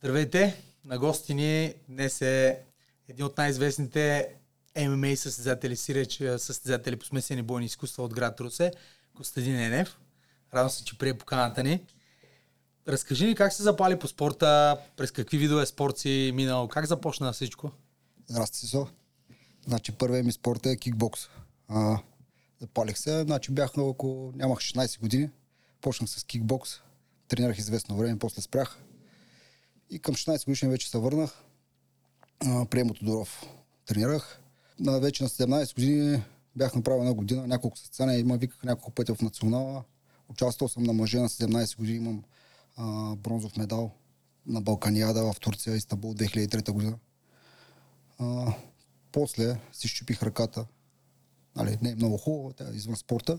Здравейте! На гости ни днес е един от най-известните ММА състезатели, сиреч състезатели по смесени бойни изкуства от град Русе, Костадин Енев. Радвам се, че прие поканата ни. Разкажи ни как се запали по спорта, през какви видове спорт си минал, как започна всичко? Здрасти, Сисо. Значи първият ми спорт е кикбокс. А, запалих се, значи бях много, ако нямах 16 години. Почнах с кикбокс, тренирах известно време, после спрях. И към 16 годишен вече се върнах. Приемо Тодоров тренирах. На, вече на 17 години бях направил една година, няколко състезания, има виках няколко пъти в национала. Участвал съм на мъже на 17 години, имам а, бронзов медал на Балканиада в Турция, Истанбул 2003 година. А, после си щупих ръката. Нали, не е много хубаво, тя е извън спорта.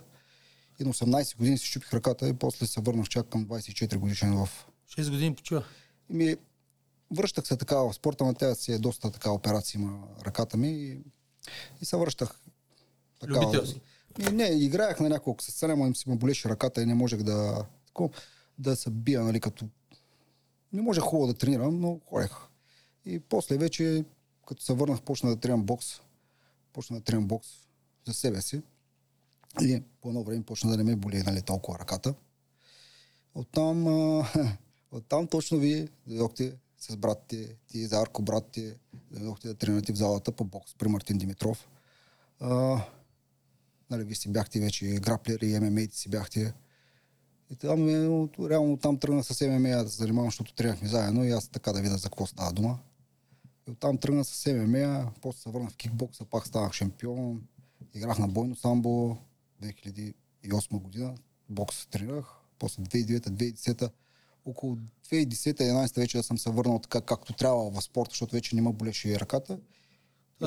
И на 18 години си щупих ръката и после се върнах чак към 24 годишен в... 6 години почува. Ми, връщах се така в спорта, но тя си е доста така операция има ръката ми и, и се връщах. Така, Любител си. И, не, играех на няколко състезания, но им си ме болеше ръката и не можех да, тако, да се бия, нали, като... Не можех хубаво да тренирам, но хорех. И после вече, като се върнах, почна да тренирам бокс. Почна да тренирам бокс за себе си. И по едно време почна да не ме боли нали, толкова ръката. Оттам, а, оттам точно вие дойдохте с братите, ти за Арко братите, дойдохте да тренирате в залата по бокс при Мартин Димитров. А, нали, вие си бяхте вече граплери и ММА си бяхте. И там, е, реално там тръгна с ММА да се занимавам, защото тренахме заедно и аз така да видя за какво става дума. И оттам тръгна с ММА, после се върна в кикбокса, пак станах шампион. Играх на бойно самбо 2008 година, бокс тренирах, после 2009-2010 около 2010-2011 вече да съм се върнал така както трябва в спорта, защото вече не ме болеше и ръката.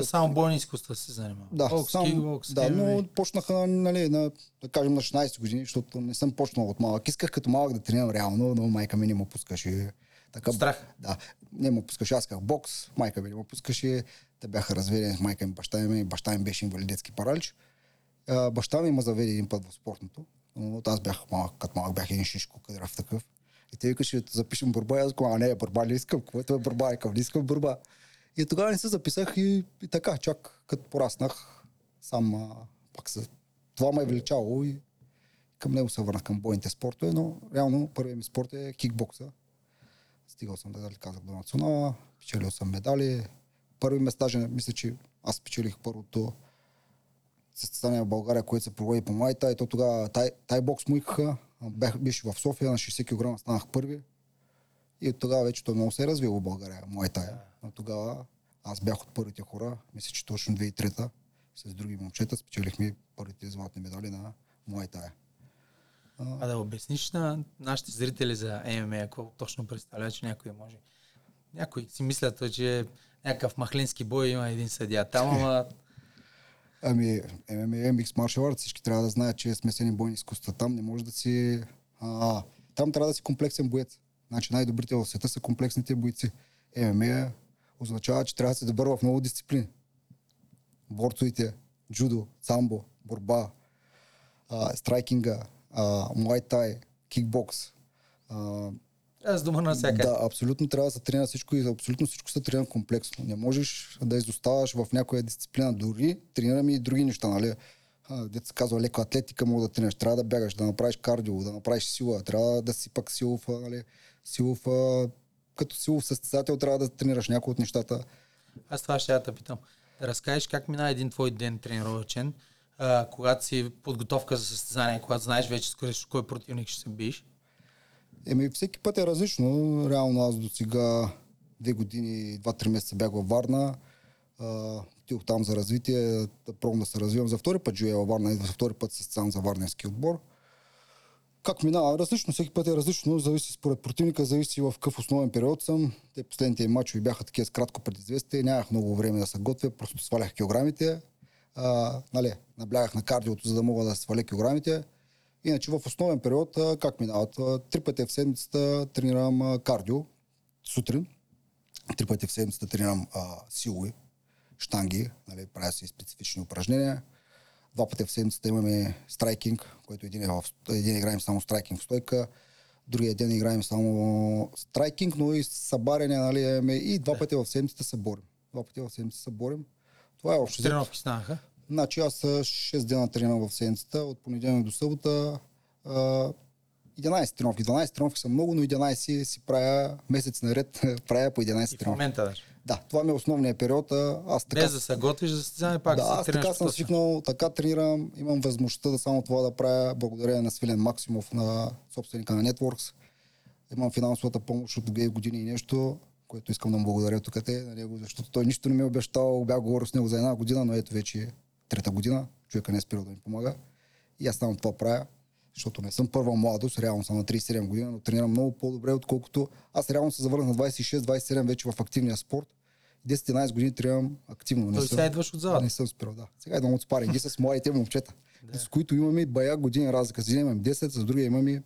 И само бойни изкуства се занимава. Да, Бокс, сам, кикбокс, да, но почнаха, нали, на, да кажем, на 16 години, защото не съм почнал от малък. Исках като малък да тренирам реално, но майка ми не му пускаше. Така, Страх. Да, не му пускаше. Аз казах бокс, майка ми не му пускаше. Те бяха разведени с майка ми, баща ми. Баща ми беше инвалидетски паралич. А, баща ми ме заведе един път в спортното. Но аз бях малък, като малък бях един шишко, кадрав такъв. И те викаше, да запишем борба. И аз казвам, а не, борба не искам. Което е борба? Викам, не искам борба. И тогава не се записах и, и така, чак като пораснах, сам а, пак се... Това ме е влечало и към него се върнах към бойните спортове, но реално първият ми спорт е кикбокса. Стигал съм, дали казах, до национала, печелил съм медали. Първи места, даже мисля, че аз печелих първото състезание в България, което се проведе по майта. И то тогава тай, тай бокс му икаха. Бях, беше в София на 60 кг, станах първи. И тогава вече той много се е развил в България, моята. Но тогава аз бях от първите хора, мисля, че точно 2003 с други момчета спечелихме първите златни медали на моята. А да обясниш на нашите зрители за ММА, какво точно представлява, че някой може. Някои си мислят, че е някакъв махленски бой има един съдия. Там, ама Ами, ММА, Mixed Martial Arts, всички трябва да знаят, че е смесени бойни изкуства. Там не може да си... А, там трябва да си комплексен боец. Значи най-добрите в света са комплексните бойци. ММА означава, че трябва да се добър в много дисциплини. Борцовите, джудо, самбо, борба, а, страйкинга, а, муайтай, кикбокс. А, аз дума на всяка. да, абсолютно трябва да се тренира всичко и абсолютно всичко се тренира комплексно. Не можеш да изоставаш в някоя дисциплина. Дори тренираме и други неща, нали? Дето се казва леко атлетика, мога да тренираш. Трябва да бягаш, да направиш кардио, да направиш сила. Трябва да си пък силов, нали? силов като силов състезател трябва да тренираш някои от нещата. Аз това ще я те питам. Да разкажеш как мина един твой ден тренировачен, а, когато си подготовка за състезание, когато знаеш вече с кой противник ще се биеш. Еми, всеки път е различно. Реално аз до сега две години, два-три месеца бях във Варна. Отидох там за развитие, да пробвам да се развивам. За втори път живея във Варна и за втори път се състезавам за Варненски отбор. Как минава? Различно, всеки път е различно, зависи според противника, зависи в какъв основен период съм. Те последните матчове бяха такива с кратко предизвестие, нямах много време да се готвя, просто свалях килограмите. А, нали, наблягах на кардиото, за да мога да сваля килограмите. Иначе в основен период, как минават? Три пъти в седмицата тренирам кардио сутрин. Три пъти в седмицата тренирам а, силови, штанги, нали, правя си специфични упражнения. Два пъти в седмицата имаме страйкинг, който един, е в, един играем само страйкинг в стойка. другия ден играем само страйкинг, но и събаряне, нали, и два пъти в седмицата се борим. Два пъти в седмицата се борим. Това е общо. Тренировки станаха. Значи аз а, 6 дена тренирам в седмицата, от понеделник до събота. а, 11 тренировки. 12 тренировки са много, но 11 си правя месец наред, правя по 11 И в тренировки. момента даже. Да, това ми е основният период. Аз така Без да се готвиш за състезание, пак да, аз така съм свикнал, така тренирам, имам възможността да само това да правя благодарение на Свилен Максимов, на собственика на Networks. Имам финансовата помощ от 2 години и нещо, което искам да му благодаря тук те, на него, защото той нищо не ми е обещал, бях говорил с него за една година, но ето вече е трета година, човека не е спирал да ми помага. И аз само това правя, защото не съм първа младост, реално съм на 37 години, но тренирам много по-добре, отколкото аз реално се завърнах на 26-27 вече в активния спорт. 10-11 години тренирам активно. Не Той съм- идваш от залата. не съм спирал, да. Сега идвам от спаринги с младите момчета, с които имаме бая години разлика. С един имам 10, с другия имаме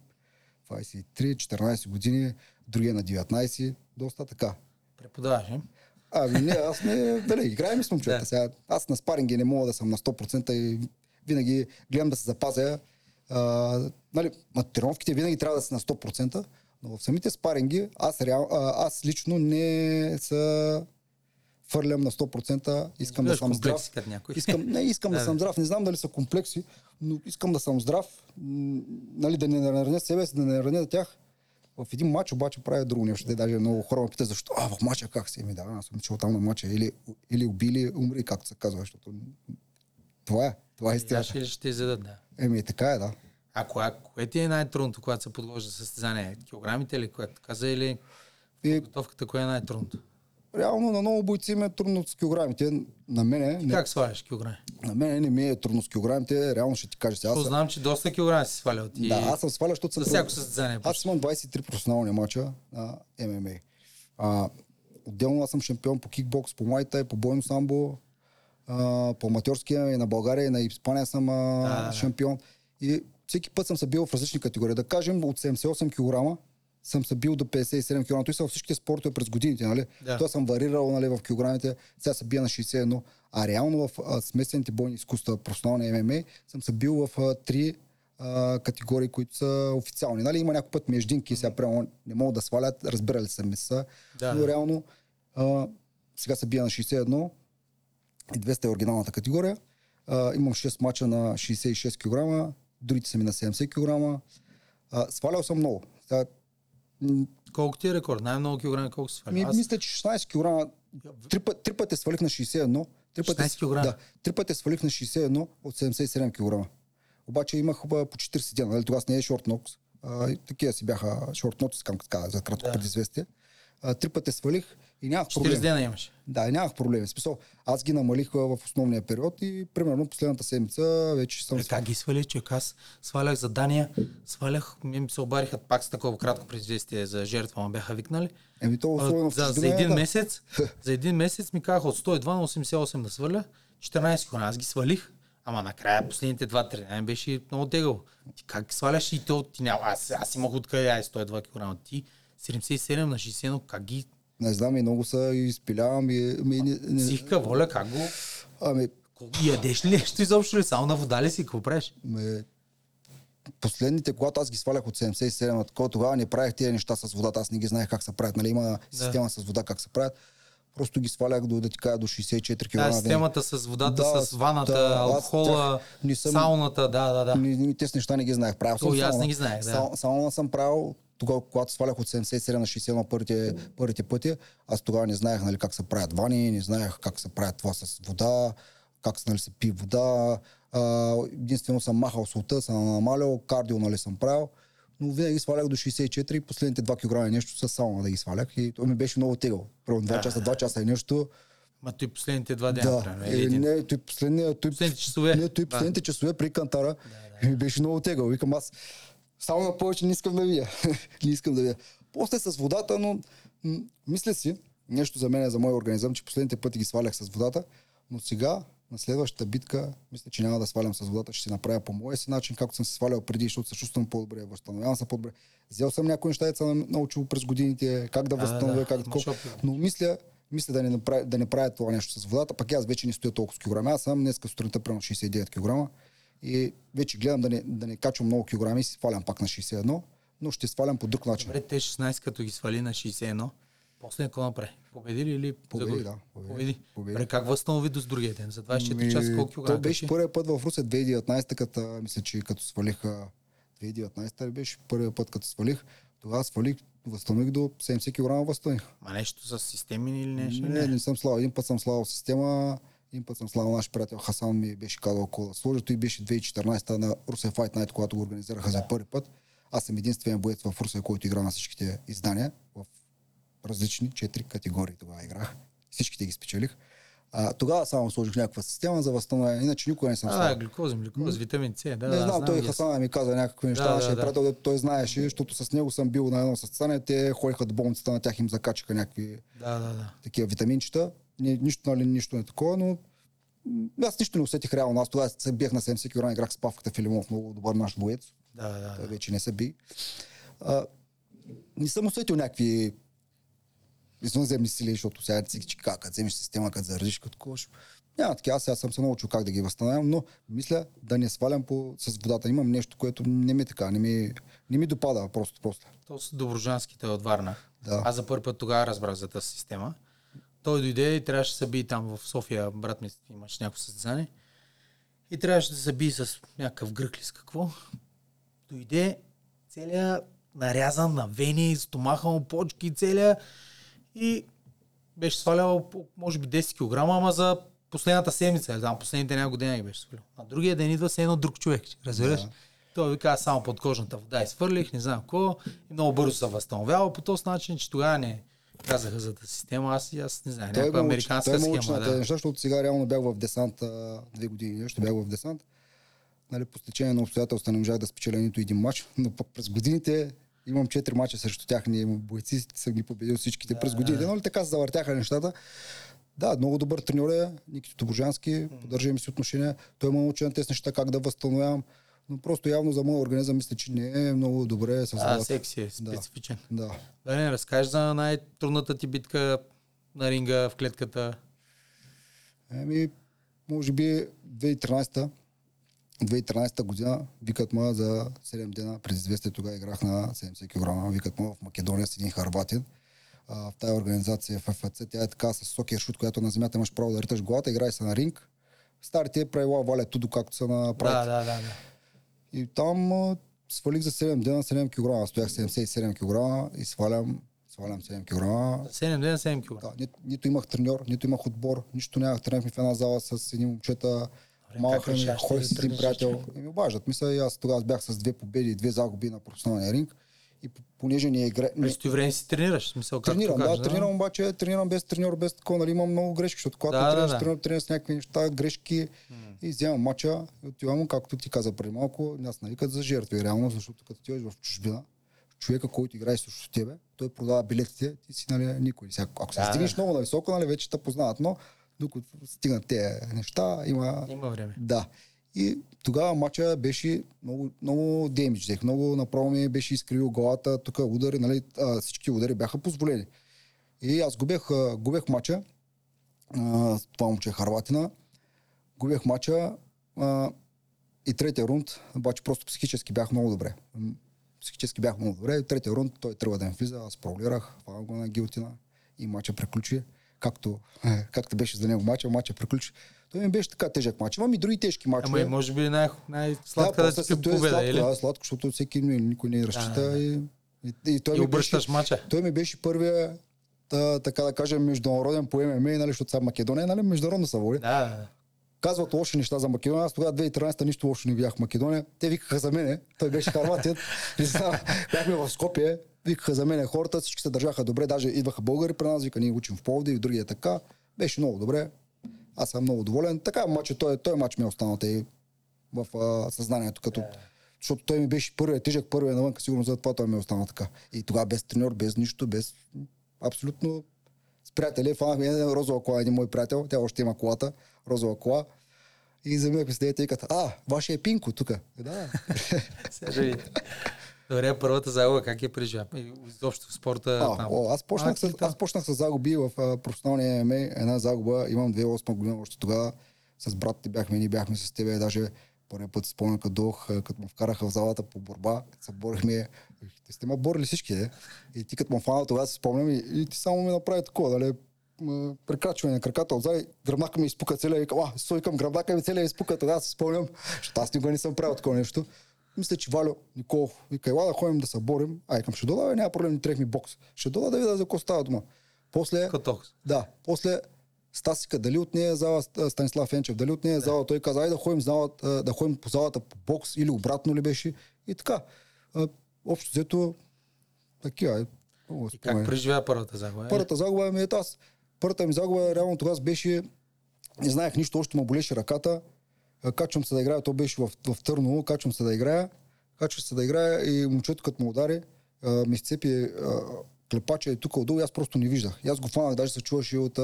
23-14 години, другия на 19, доста така. Преподаваш? Ами не, аз не, дали, играем с момчета. Да. Сега, аз на спаринги не мога да съм на 100% и винаги гледам да се запазя. А, нали, на тренировките винаги трябва да са на 100%, но в самите спаринги аз, реал, а, аз лично не са фърлям на 100%, искам да съм здрав. Искам, не, искам да, Да, съм да. здрав. Не знам дали са комплекси, но искам да съм здрав. Нали, да не нараня себе си, да не нараня тях. В един матч обаче правя друго нещо. Те даже много хора ме питат защо. А, в матча как си? Ми да, аз съм чул там на матча. Или, или убили, умри, както се казва. Защото това е. Това е истина. Яш или ще те изядат, да. Еми, така е, да. А кое, кое ти е най-трудното, когато се подложи за състезание? Килограмите или което каза или И готовката, кое е най-трудното? Реално на много бойци ми е трудно с килограмите. На мене, не, Как сваляш килограми? на мене не ми е трудно с килограмите. Реално ще ти кажа сега. Аз знам, че доста килограми си свалял ти. да, аз съм свалял, защото съм... За всяко състезание. Аз имам 23 професионални мача на ММА. А, отделно аз съм шампион по кикбокс, по муайтай, по бойно самбо, а, по аматьорския и на България и на Испания съм а, да. шампион. И всеки път съм се бил в различни категории. Да кажем от 78 кг съм се бил до 57 кг. Той са във всички спортове през годините, нали? Да. Той съм варирал нали, в килограмите, сега се бия на 61. А реално в а, смесените бойни изкуства, професионални ММА, съм се бил в а, три а, категории, които са официални. Нали, има някой път междинки, сега прямо не могат да свалят, разбирали са ми са, Да, но реално а, сега се бия на 61 и 200 е оригиналната категория. А, имам 6 мача на 66 кг, другите са ми на 70 кг. А, свалял съм много. Сега, Колко ти е рекорд? Най-много килограми колко си ми, свалял? Аз... мисля, че 16 кг. Три, път, три пъти свалих на 61. Три пъти, 16 килограма? Да, три пъти свалих на 61 от 77 кг. Обаче имах а, по 40 дена. Нали? Тогава не е шорт нокс. А, такива си бяха шорт нокс, искам така, за кратко Да. предизвестие. А, три пъти свалих и нямах 40 проблем. дена имаш. Да, и нямах проблеми. В Смисъл, аз ги намалих а, в основния период и примерно последната седмица вече съм... Е, как ги свали, че аз свалях за Дания, свалях, ми се обариха пак с такова кратко предизвестие за жертва, ме бяха викнали. Еми то особено А, за, за е, един да. месец, за един месец ми казаха от 102 на 88 да сваля, 14 кг. Аз ги свалих, ама накрая последните 2-3 дни беше много тегаво. Ти как сваляш и то ти няма. Аз, аз имах откъде ай 102 кг. Ти 77 на 61, как ги Не знам, и много са и изпилявам. И, ми, не, не, психика, воля, как го... ами, Ядеш ли нещо изобщо ли? Само на вода ли си? Какво правиш? ме, последните, когато аз ги свалях от 77, от такова, тогава не правих тези неща с водата, аз не ги знаех как се правят. Нали, има система с вода как се правят. Просто ги свалях до, да ти кажа, до 64 кг. Да, системата с водата, Да, с ваната, да, алкохола, тях не съм- сауната, да, да, да. Ни, ни, тези неща не ги знаех. Правил То съм и аз сауна. не ги знаех, да. Сау- Сауна съм правил тогава, когато свалях от 77 на 61 първите, първите пъти. Аз тогава не знаех нали, как се правят вани, не знаех как се правят това с вода, как нали, се пие вода. А, единствено съм махал солта, съм намалял, кардио нали, съм правил. Но винаги свалях до 64 и последните 2 кг нещо с сауна да ги свалях. И то ми беше много тегъл. Първо 2 часа, 2 часа и нещо. Ма той последните два дена, Да, примерно, е, не, той последния, той, Последните часове. Не, той Да. последните часове при кантара ми беше много тегъл. Викам аз, само на повече не искам да вия. не искам да вия. После с водата, но м- мисля си, нещо за мен, за моя организъм, че последните пъти ги свалях с водата, но сега, на следващата битка, мисля, че няма да свалям с водата, ще си направя по моя си начин, както съм се свалял преди, защото се чувствам по-добре, възстановявам се по-добре. Взел съм някои неща, съм научил през годините, как да възстановя, да. как да шопи. Но мисля, мисля да не, направя, да не правя това нещо с водата, пък аз вече не стоя толкова с килограми. Аз съм днеска сутринта примерно 69 кг и вече гледам да не, да не качвам много килограми и си свалям пак на 61, но ще свалям по друг начин. Добре, те 16 като ги свали на 61, после какво направи? Победили или Победи, загуби? да. Победи. Победи. Победи. Добре, как възстанови до с другия ден? За 24 Ми, часа колко То килограма? беше първият път в Русе 2019, като, мисля, че като свалиха 2019 ли беше първият път, като свалих. Тогава свалих, възстанових до 70 кг възстанових. Ма нещо с системи или нещо? Не, не съм славал. Един път съм славал система, един път съм славал наш приятел Хасан ми беше казал кола. Сложа, той беше 2014 на Русе Fight Night, когато го организираха за първи път. Аз съм единствения боец в Русе, който игра на всичките издания в различни четири категории. Тогава играх. Всичките ги спечелих. А, тогава само сложих някаква система за възстановяване, иначе никога не съм А, славал. да, глюкоза, глюкоза, витамин С. Да, Не да, знам, той ги. Хасан ми каза някакви неща, Да, нашия да, да. приятел, дето той знаеше, защото с него съм бил на едно състезание, те ходиха до болницата, на тях им закачиха някакви Да, да, да. такива витаминчета. Ни, нищо, нали, нищо не такова, но аз нищо не усетих реално. Аз тогава се бях на 70 кг, играх с Павката Филимов, много добър наш боец. Да, да, Той да. вече не се би. А, не съм усетил някакви извънземни сили, защото сега всички как, като вземеш система, като заредиш, като кош. Няма така, аз сега съм се научил как да ги възстановявам, но мисля да не свалям по, с водата. Имам нещо, което не ми е така, не ми, не ми допада просто, просто. То са доброжанските от Варна. Да. Аз за първи път тогава разбрах за тази система. Той дойде и трябваше да се би там в София, брат ми имаше някакво състезание. И трябваше да се би с някакъв грък ли с какво. Дойде целият нарязан на вени, стомаха му, почки, целия. И беше свалял може би 10 кг, ама за последната седмица, там последните няколко години ги беше свалял. На другия ден идва се едно друг човек, разбираш? Да. Той вика, аз само под кожната вода изфърлих, не знам какво. И много бързо се възстановява по този начин, че тогава не казаха за тази система. Аз аз не знам, Той някаква американска той учи схема. на тези Да. неща, защото сега реално бях в десант а, две години. Още бях в десант. Нали, по стечение на обстоятелства не можах да спечеля нито един матч, но пък през годините имам четири мача срещу тях. Ние бойци съм ги победил всичките през годините. Но ли така се завъртяха нещата? Да, много добър треньор е, Никито Доброжански, поддържаме си отношения. Той ме научи на тези неща как да възстановявам. Но просто явно за моя организъм мисля, че не е много добре с А, секси е, специфичен. Да. Да не разкажеш за най-трудната ти битка на ринга в клетката. Еми, може би 2013 2013 година викат ма за 7 дена през известие тогава играх на 70 кг. Викат ма в Македония с един харватин. А, в тази организация в ФФЦ, тя е така с сокер шут, която на земята имаш право да риташ главата, играй се на ринг. Старите правила валят туди, както са на Да, правите. да, да, да. И там а, свалих за 7 дена 7 кг. Стоях 77 кг и свалям, свалям 7 кг. 7 дена, 7 кг. Да, нито, нито имах треньор, нито имах отбор, нищо нямах. Тренирахме в една зала с едни момчета. Малаха ми, решаваш ходих да с един приятел. И ми обаждат. Мисля, аз тогава бях с две победи и две загуби на професионалния ринг. И по- понеже ни е игра... През това време си тренираш, смисъл Тренирам, да, кажеш, тренирам обаче, тренирам без треньор, без такова, нали, имам много грешки, защото когато Да, да, да, тренираш, да. да, тренирам, тренирам с някакви неща, грешки и вземам мача и отивам, както ти каза преди малко, нас навикат за жертви, реално, защото като отиваш в чужбина, човека, който играе срещу тебе, той продава билетите, ти си нали, никой. Сега, ако се Да, стигнеш да. много нависоко, нали, вече те познават, но докато стигнат тези неща, има... Има време. Да. И тогава матча беше много, много демидж взех, много направо ми беше изкривил главата, тук удари, нали, всички удари бяха позволени. И аз губех, губех матча, а, това момче е Харватина, губех матча а, и третия рунд, обаче просто психически бях много добре. Психически бях много добре. Третия рунд той трябва да ме влиза, аз пролирах, фанах го на гилтина и матча приключи. Както, както беше за него матча, матча приключи. Той ми беше така тежък матч. Имам и други тежки матчове. Ама и може би най- най-сладка да, после ти е победа, сладко, или? Да, сладко, защото всеки никой не разчита. Да, да, И, и, и, той И обръщаш беше, мача. той ми беше първия, та, така да кажем, международен по ММА, нали, защото сега Македония, нали, международно са води. Да, да, да. Казват лоши неща за Македония. Аз тогава 2013 нищо лошо не видях в Македония. Те викаха за мене. Той беше. Не знам, Бяхме в Скопие. Викаха за мене хората. Всички се държаха добре. Даже идваха българи при нас. Вика, ние учим в Пловдив и другия така. Беше много добре. Аз съм много доволен. Така матч, той, той матч ми е останал те в а, съзнанието. Като, защото той ми беше първият, тежък първият навън, сигурно за това той ми е останал така. И тогава без треньор, без нищо, без абсолютно с приятели. Фанахме една розова кола, един мой приятел, тя още има колата, розова кола. И заминахме с нея и казват, а, вашия е Пинко тук. Да. Добре, първата загуба как я преживя? И Изобщо в спорта. А, там. о, аз, почнах с, Малки там. аз почнах с загуби в а, професионалния ММА. Една загуба, имам 2008 година още тогава. С брат ти бяхме, ние бяхме с тебе. Даже Първият път спомням, като дох, като му вкараха в залата по борба, се борихме. Те сте ме борили всички, е. И ти като му фанал, тогава си спомням и, и ти само ми направи такова, дали, прекрачване на краката отзади, гръбнака ми изпука целия, викам, а, стой към гръбнака ми целия изпука, тогава си спомням, защото аз никога не съм правил такова нещо. Мисля, че Валю Николов вика, ела да ходим да се борим. Ай, към ще дода, няма проблем, не ми бокс. Ще дода да видя за какво става дума. После, Котокс. да, после Стасика, дали от нея зала Станислав Енчев, дали от нея зала, той каза, ай да ходим, зала, да ходим по залата по бокс или обратно ли беше. И така. Общо взето, такива. И как преживя първата загуба? Първата загуба ми е аз. Първата ми загуба реално тогава беше, не знаех нищо, още му болеше ръката. Качвам се да играя, то беше в, в Търново, качвам се да играя. Качвам се да играя и момчето като му удари, ми сцепи клепача и тук отдолу, аз просто не виждах. И аз го фанах, даже се чуваше от,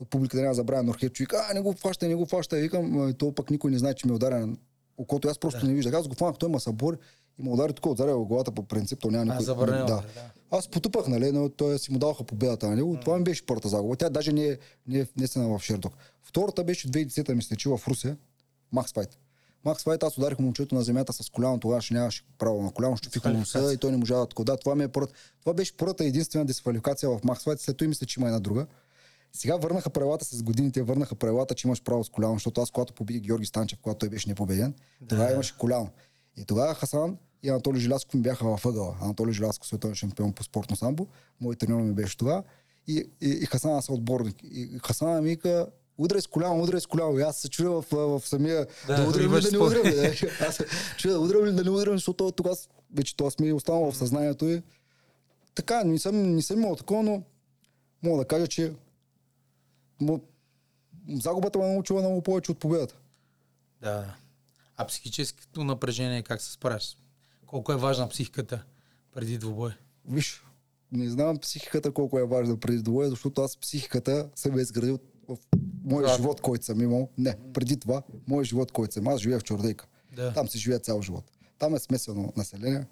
от публика да няма забравя Норхет, човек, а, не го фаща, не го фаща. И викам, то пък никой не знае, че ми е ударен окото. Аз просто да. не виждах. Аз го фанах, той ма събор и му удари тук отзаря в главата по принцип, то няма никой. А, да. да. Аз потупах, нали, но той си му даваха победата на него. Mm. Това ми беше първата загуба. Тя даже не е, не е внесена в Шердок. Втората беше 2010 мисля, че в Русия. Макс Файт. Макс Файт, аз ударих момчето на земята с коляно, тогава ще нямаше право на коляно, ще фиха носа и той не можа да такова. Да, това, ми е първата, това беше първата единствена дисквалификация в Макс Файт, след това мисля, че има една друга. Сега върнаха правилата с годините, върнаха правилата, че имаш право с коляно, защото аз, когато победих Георги Станчев, когато той беше непобеден, да. тогава имаше коляно. И тогава Хасан и Анатолий Желясков ми бяха във ъгъла. Анатолий Желясков, световен шампион по спортно самбо, мой тренер ми беше това. И, и, и Хасан са отборник. И Хасан ми вика, удрай с коляно, удрай с коляно. И аз се чуя в, в, самия да, да удрям или да не удрям. аз се чуя да удрям или да не удрям, защото тогава вече това сме останало в съзнанието и така, не съм, не съм имал такова, но мога да кажа, че му, загубата ме научила много повече от победата. Да. А психическото напрежение как се справяш? Колко е важна психиката преди двубой? Виж, не знам психиката колко е важна преди двубой, защото аз психиката съм е изградил в моя да. живот, който съм имал. Не, преди това, моят живот, който съм. Аз живея в Чордейка. Да. Там се живее цял живот. Там е смесено население.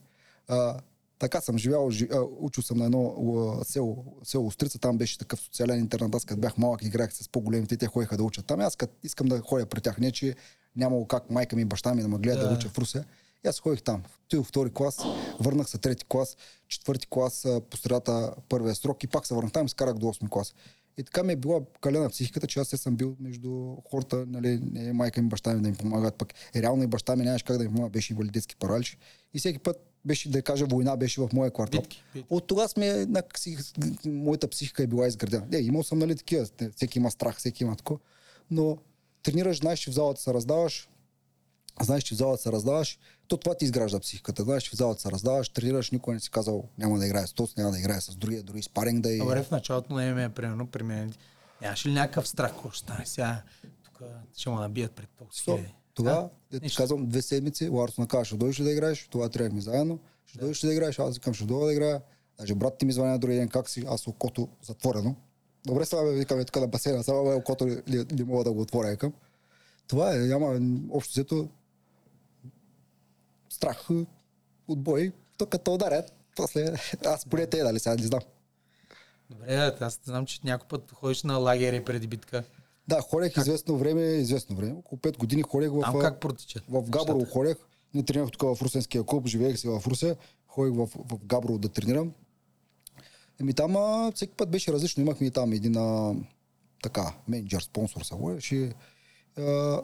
А, така съм живял, жи, а, учил съм на едно а, село, село Острица, там беше такъв социален интернет, аз като бях малък играх с по-големите, те ходиха да учат там. Аз като искам да ходя при тях, не че нямало как майка ми и баща ми да ме гледат да, да уча в Русе. И аз ходих там. Той втори клас, върнах се трети клас, четвърти клас по средата първия срок и пак се върнах там и скарах до 8 клас. И така ми е била калена психиката, че аз съм бил между хората, нали, не майка ми, баща ми да им помагат, пък е, реално и баща ми нямаше как да им помага, беше инвалидетски паралич. И всеки път беше, да кажа, война беше в моя квартал. Битки, битки. От тогава сме, някакси, моята психика е била изградена. Не, имал съм, нали, такива, всеки има страх, всеки има такова, но тренираш, знаеш, че в залата се раздаваш, знаеш, че в залата се раздаваш, то това ти изгражда психиката. Знаеш, в залата се раздаваш, тренираш, никой не си казал, няма да играе с този, няма да играе с другия, дори спаринг да е. Добре, в началото на ММА, примерно, при мен, нямаше ли някакъв страх, какво ще стане сега? Тук ще му набият пред толкова Това, да ти казвам, две седмици, Ларсон казва, ще дойдеш да играеш, това трябва ми заедно, ще да. дойдеш да играеш, аз викам, ще дойда да играя. Даже брат ти ми звъня другия ден, как си, аз окото затворено. Добре, сега ме викаме тук на басейна, сега окото ли, ли, ли, мога да го отворя, към. Това е, няма общо взето страх от бой, то като ударят, после аз поне те дали сега, не знам. Добре, аз знам, че някой път ходиш на лагери преди битка. Да, ходех как? известно време, известно време. Около 5 години ходех в... Там как протичат? В Габрово ходех. Не тренирах тук в Русенския клуб, живеех си в Русе. Ходех в, в Габрово да тренирам. Еми там а, всеки път беше различно. Имахме и там един а, така, менеджер, спонсор се водеше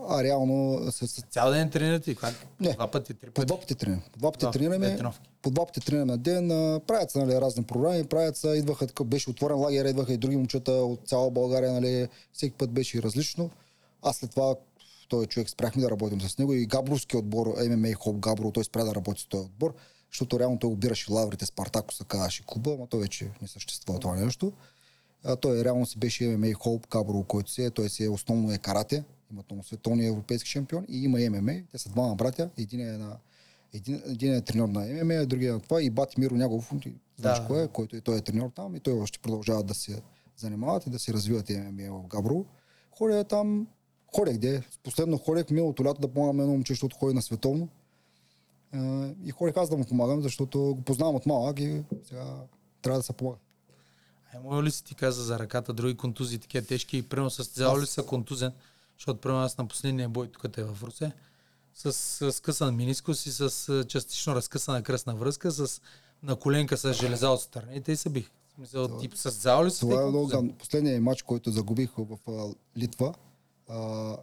а реално... С... Цял ден тренирате? Как? Не, два пъти, три пъти? По два пъти тренираме. По два пъти тренираме. По два пъти тренираме на ден. Правят се нали, разни програми, правят се, идваха така, беше отворен лагер, идваха и други момчета от цяла България, нали, всеки път беше различно. Аз след това той човек спряхме да работим с него и Габровски отбор, ММА Хоп Габро, той спря да работи с този отбор, защото реално той обираше лаврите Спартако, се казваше клуба, но той вече не съществува това нещо. А, той реално си беше ММА Хоп Габро, който си е, той си е основно е карате, имат световни европейски шампион и има ММА. Те са двама братя. Един е на един, един е треньор на ММА, другия е на това и Бати Миро Нягов, знаеш да. кой е, който и той е треньор там и той още продължава да се занимават и да се развиват ММА в Габро. Ходя там, ходех де. Последно ходех миналото лято да помагам едно момче, защото ходи на световно. И ходех аз да му помагам, защото го познавам от малък и сега трябва да се помага. А може ли си ти каза за ръката, други контузии, такива тежки и прено състезавал ли са контузен? Защото при нас на последния бой, тук е в Русе, с, с скъсан минискус и с частично разкъсана кръстна връзка, с на коленка с железа от страните и се бих. В Смисъл, Това- тип с зал ли са Това е гадно. Последният матч, който загубих в а, Литва, а,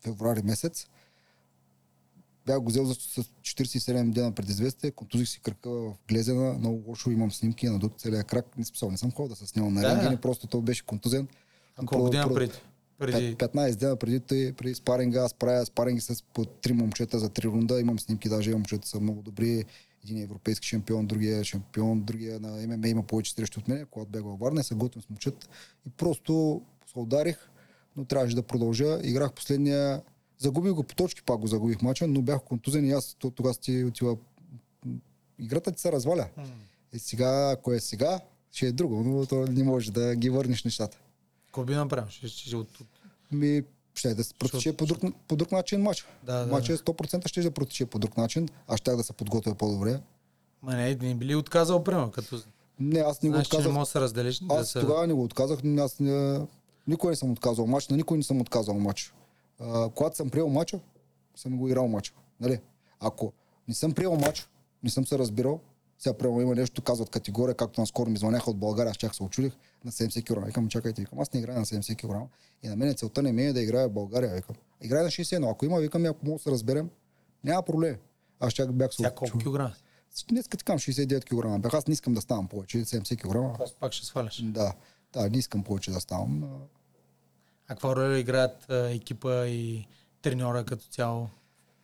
февруари месец, бях го взел за, с 47 дена предизвестие, контузих си кръка в глезена, много лошо имам снимки, надут целия крак, не, смисъл, не съм ходил да се снимам на Да. рентгени, просто той беше контузен. А колко про- преди? Преди... Пет- 15 дена преди, той, преди спаринга, аз правя спаринги с по три момчета за три рунда. Имам снимки, даже момчета са много добри. Един е европейски шампион, другия е шампион, другия на ММА има повече срещу от мен, когато бях във Варна, и се готвим с момчета. И просто се ударих, но трябваше да продължа. Играх последния, загубих го по точки, пак го загубих мача, но бях контузен и аз то- тогава ти отива. Играта ти се разваля. И сега, ако е сега, ще е друго, но то не може да ги върнеш нещата. Какво би направил? Ще, ще, ще, от. Ми, ще да се протече по друг, по друг начин матч. Да, да, Матчът 100% ще да протече по друг начин. Аз щях да се подготвя по-добре. Ма не, не би ли отказал, примерно, като Не, аз не го знаеш, че не отказах. можеш да се разделиш? да Аз се... тогава не го отказах. но Аз не, никой не съм отказал матч. На никой не съм отказал матч. А, когато съм приел матча, съм го играл матча. Нали? Ако не съм приел матч, не съм се разбирал, сега прямо има нещо, казват категория, както наскоро ми звъняха от България, аз чак се очудих на 70 кг. Викам, чакайте, викам, аз не играя на 70 кг. И на мен целта не ми е да играя в България, викам. Играя на 60, но ако има, викам, ако мога да се разберем, няма проблем. Аз чак бях се колко килограма? Днес като кам 69 кг. Бях, аз не искам да ставам повече, 70 кг. Аз пак ще сваляш. Да, да, не искам повече да ставам. а, каква роля играят а, екипа и треньора като цяло?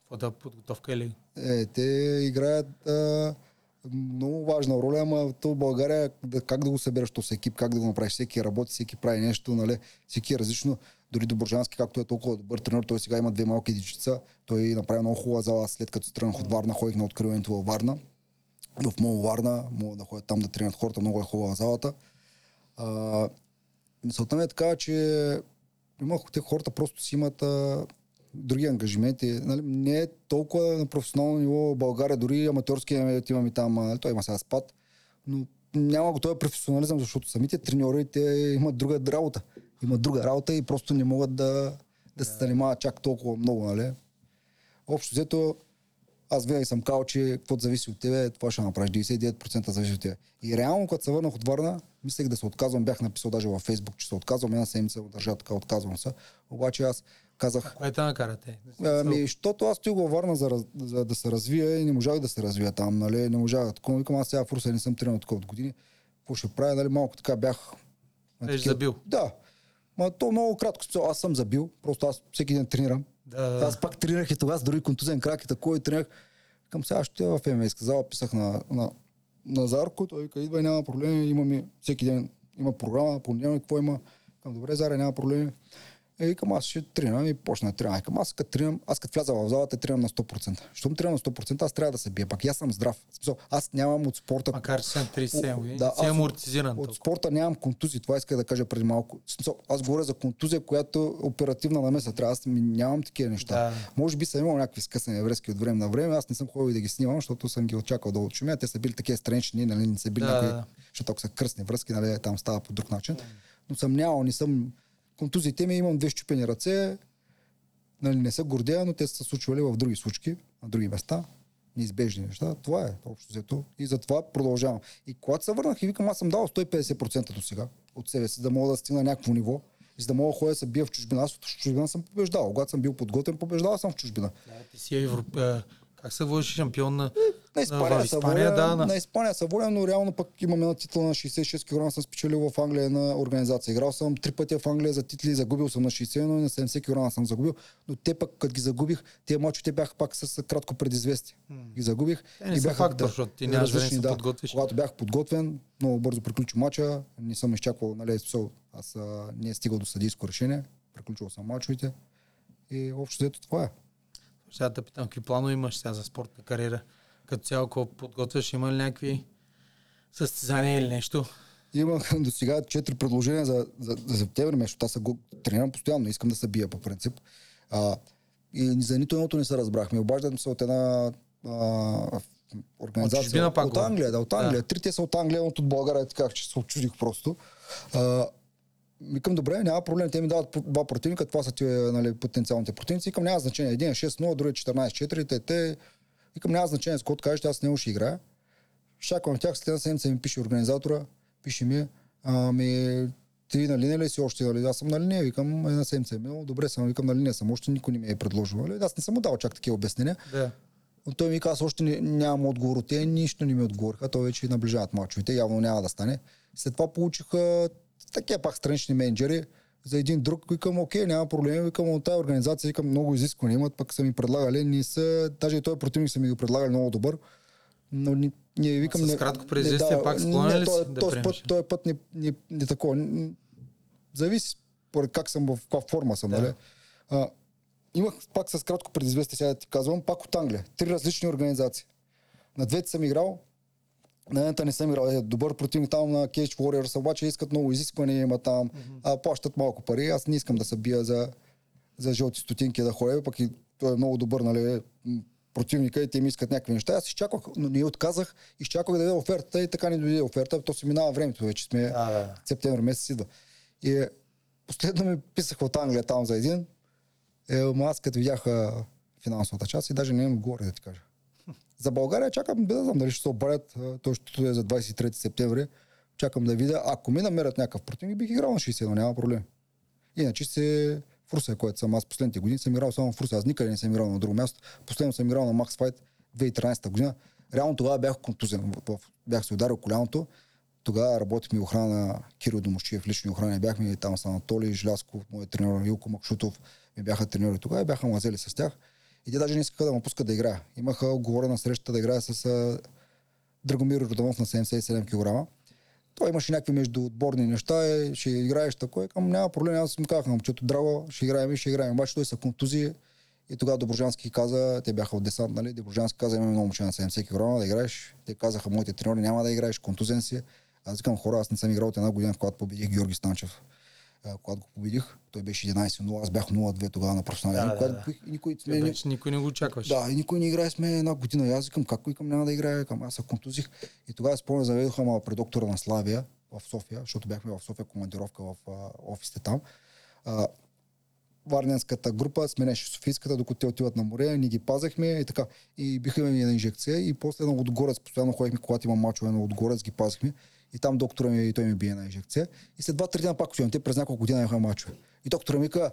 Фото подготовка или? Е, те играят а, много важна роля, ама то в България как да го събереш този екип, как да го направиш. Всеки работи, всеки прави нещо, нали? всеки е различно. Дори Доборжански, както е толкова добър тренер, той сега има две малки дечица. Той направи много хубава зала, след като тръгнах от Варна, ходих на откриването във Варна. В Мол Варна, мога да ходят там да тренират хората, много е хубава залата. А, мисълта ми е така, че има, те хората просто си имат а, други ангажименти. Нали, не е толкова на професионално ниво България, дори аматьорски имаме там, а, той има сега спад, но няма го този професионализъм, защото самите треньори те имат друга работа. Имат друга работа и просто не могат да, да се занимават чак толкова много, нали? Общо взето, аз винаги съм казал, че каквото зависи от тебе, това ще направиш. 99% зависи от тебе. И реално, като се върнах от Варна, мислех да се отказвам. Бях написал даже във Фейсбук, че се отказвам. Една седмица го държа така, отказвам се. Обаче аз казах, Кое те накара те? Ами, защото аз стоих във Варна за, за, да се развия и не можах да се развия там, нали? Не можах. Такова викам, аз сега в Руса не съм тренирал такова от години. Какво ще правя, нали? Малко така бях. Беше такива- забил. Да. Ма то много кратко. смисъл, Аз съм забил. Просто аз всеки ден тренирам. Да, Аз пак тренирах и тогава с дори контузен крак и такова и тренирах. Към сега ще в ММА зала, писах на, на, на Зарко, той вика, идва и няма проблеми, имаме всеки ден, има програма, понеделник, какво има. Към добре, Заре, няма проблеми. Е, викам, аз ще тренирам и почна да тренирам. Аз като тренирам, аз като вляза в залата, тренирам на 100%. Щом тренирам на 100%, аз трябва да се бия. Пак и аз съм здрав. Смисъл, аз нямам от спорта Макар че съм 37 години, Да, си амортизиран. от толкова. спорта нямам контузии, това исках да кажа преди малко. Смисъл, Аз говоря за контузия, която е оперативна намеса. Трябва, аз ми нямам такива неща. Да. Може би съм имал някакви скъсани връзки от време на време. Аз не съм ходил и да ги снимам, защото съм ги очаквал да отшумя. Те са били такива странични, нали, не са били Да, някакви, да. защото са кръстни връзки, нали, там става по друг начин. Но съм нямал, не съм... Контузиите ми имам две щупени ръце, нали, не са гордея, но те са случвали в други случки, на други места. Неизбежни неща. Това е общо взето. И затова продължавам. И когато се върнах и викам, аз съм дал 150% до сега от себе си, да мога да стигна някакво ниво. И за да мога да ходя се бия в чужбина. Аз в чужбина съм побеждал. Когато съм бил подготвен, побеждал съм в чужбина. Да, ти си Европ... а, Как се водиш шампион на... На Испания, в са Испания, воден, да, на- на Испания са воден, но реално пък имам една титла на 66 кг, съм спечелил в Англия на организация. Играл съм три пъти в Англия за титли, загубил съм на 60, но и на 70 кг съм загубил. Но те пък, като ги загубих, тези мачове бяха пак с кратко предизвестие. Ги загубих. Те не и бяха, фактор, защото ти нямаш време да се подготвиш. Когато бях подготвен, много бързо приключи мача, не съм изчаквал, нали, аз а, не е стигал до съдийско решение, приключил съм мачовете и общо взето това е. Сега да питам, какви планове имаш сега за спортна кариера? Като цяло, ако подготвяш, има ли някакви състезания или нещо? Имах до сега четири предложения за, за, за септември, защото аз се го тренирам постоянно, искам да се бия по принцип. А, и за нито едното не се разбрахме. Обаждам се от една а, организация. От чужбина пак от Англия, да, от Англия. Да. Трите са от Англия, едното от България, така че се очудих просто. А, Викам, добре, няма проблем, те ми дават два противника, това са ти нали, потенциалните противници. Викам, няма значение. Един е 6-0, другия е 14-4, те, те... Викам, няма значение с кой кажеш, аз с него ще играя. Чакам тях, след една седмица ми пише организатора, пише ми, ами, ти на линия ли си още? Нали? Аз съм на линия, викам, една седмица е минало, добре съм, викам на линия съм, още никой не ми е предложил. Нали? Аз не съм му дал чак такива обяснения. Да. Но той ми каза, още не, нямам отговор от те, нищо не ми отговориха, той вече наближават мачовете, явно няма да стане. След това получиха такива пак странични менеджери, за един друг, викам, окей, няма проблем, викам, от тази организация, викам, много изисквания имат, пък са ми предлагали, не са, даже и този противник са ми го предлагали много добър, но ни, ние викам... с не- кратко предизвестие пак склонен ли да този път, този път не, не, не такова. Зависи как съм, в каква форма съм, Да. нали? А, имах пак с кратко предизвестие, сега да ти казвам, пак от Англия. Три различни организации. На двете съм играл, на не съм играл. Е, добър противник там на Cage Warriors, обаче искат много изисквания, има там, а плащат малко пари. Аз не искам да се бия за, за жълти стотинки да ходя, пък и той е много добър, нали, противника и те ми искат някакви неща. Аз изчаквах, но не отказах, изчаквах да даде офертата и така не дойде оферта. То се минава времето, вече сме Да, да. септември месец идва. И е, последно ми писах от Англия там за един. Е, аз като видях а, финансовата част и даже не имам горе да ти кажа. За България чакам да знам дали ще се обадят. а, То ще е за 23 септември. Чакам да видя. Ако ми намерят някакъв противник, бих играл на 60, но няма проблем. Иначе се в Русе, който съм аз последните години, съм играл само в Русе. Аз никъде не съм играл на друго място. Последно съм играл на Max Fight 2013 година. Реално тогава бях контузен. Бях се ударил коляното. Тогава работихме охрана на Кирил Домощиев, лични охрани. Бяхме там с Анатолий Желязков, моят тренер Илко Макшутов. Ми бяха треньори тогава и бяха мазели с тях. И те даже не искаха да ме пускат да играя. Имаха оговорена среща да играя с а, Драгомир Родонов на 77 кг. Той имаше някакви междуотборни неща, е, ще играеш такова. Към няма проблем, аз му казах на момчето, драго, ще играем и ще играем. Обаче той са контузии. И тогава Доброжански каза, те бяха от десант, нали? Доброжански каза, имаме много момче на 70 кг да играеш. Те казаха, моите треньори няма да играеш, контузен си. Аз викам, хора, аз не съм играл от една година, в когато победих Георги Станчев. Когато го победих, той беше 11-0, аз бях 0-2 тогава на професионален. Да, Да, да, да, да. да. И никой, Е, Вече никой не го очакваш. да, и никой не играе с мен една година. И аз викам, как викам, няма да играя, викам, аз се контузих. И тогава спомня, заведоха ма при доктора на Славия в София, защото бяхме в София командировка в а, офисите там. А, Варненската група сменеше Софийската, докато те отиват на море, ние ги пазахме и така. И биха ми една инжекция и после на Отгорец, постоянно ходихме, когато има мачове на Отгорец, ги пазахме. И там доктора ми, той ми бие една инжекция. И след 2-3 дена пак отивам. Те през няколко години имаха мачове. И доктора ми каза,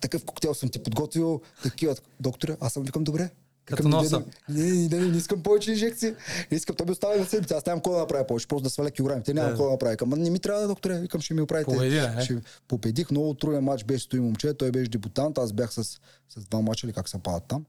такъв коктейл съм ти подготвил, такива. Доктора, аз съм викам, добре. Като носа. Не, не, не, не, не искам повече инжекции. Не искам, той ми оставя на седмица. Аз нямам какво да направя повече, просто да сваля килограми. Те нямам Да. какво да направя. Ама не ми трябва, докторе. Викам, ще ми оправите. Победи? Ще победих. Много труден матч беше стои момче. Той беше дебутант. Аз бях с, с два мача или как се падат там.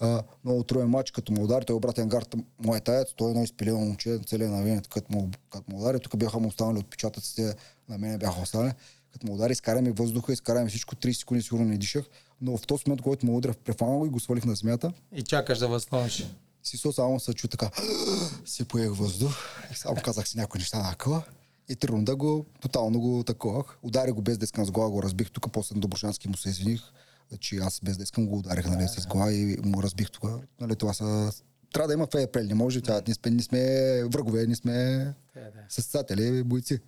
А, много труден матч, като му удари, той е обратен гард, моят аец, той е едно изпилено момче, целия на вената, като му, като му удари, тук бяха му останали отпечатъците, на мене бяха останали. Като му удари, изкара ми въздуха, изкара ми всичко, 30 секунди сигурно не дишах, но в този момент, който му удря, префана го и го свалих на земята, И чакаш да възстановиш. си со само се чу така, си поех въздух, само казах си някои неща на акъла. И три рунда го, тотално го таковах. Удари го без да искам с глава, го разбих тук, после на Доброшански му се извиних, че аз без да искам го ударих нали, с глава и му разбих тук. Нали, това са... Трябва да има фейерплей, не може, тя, ние, сме, ние сме врагове, ние сме Да, да. състезатели, бойци.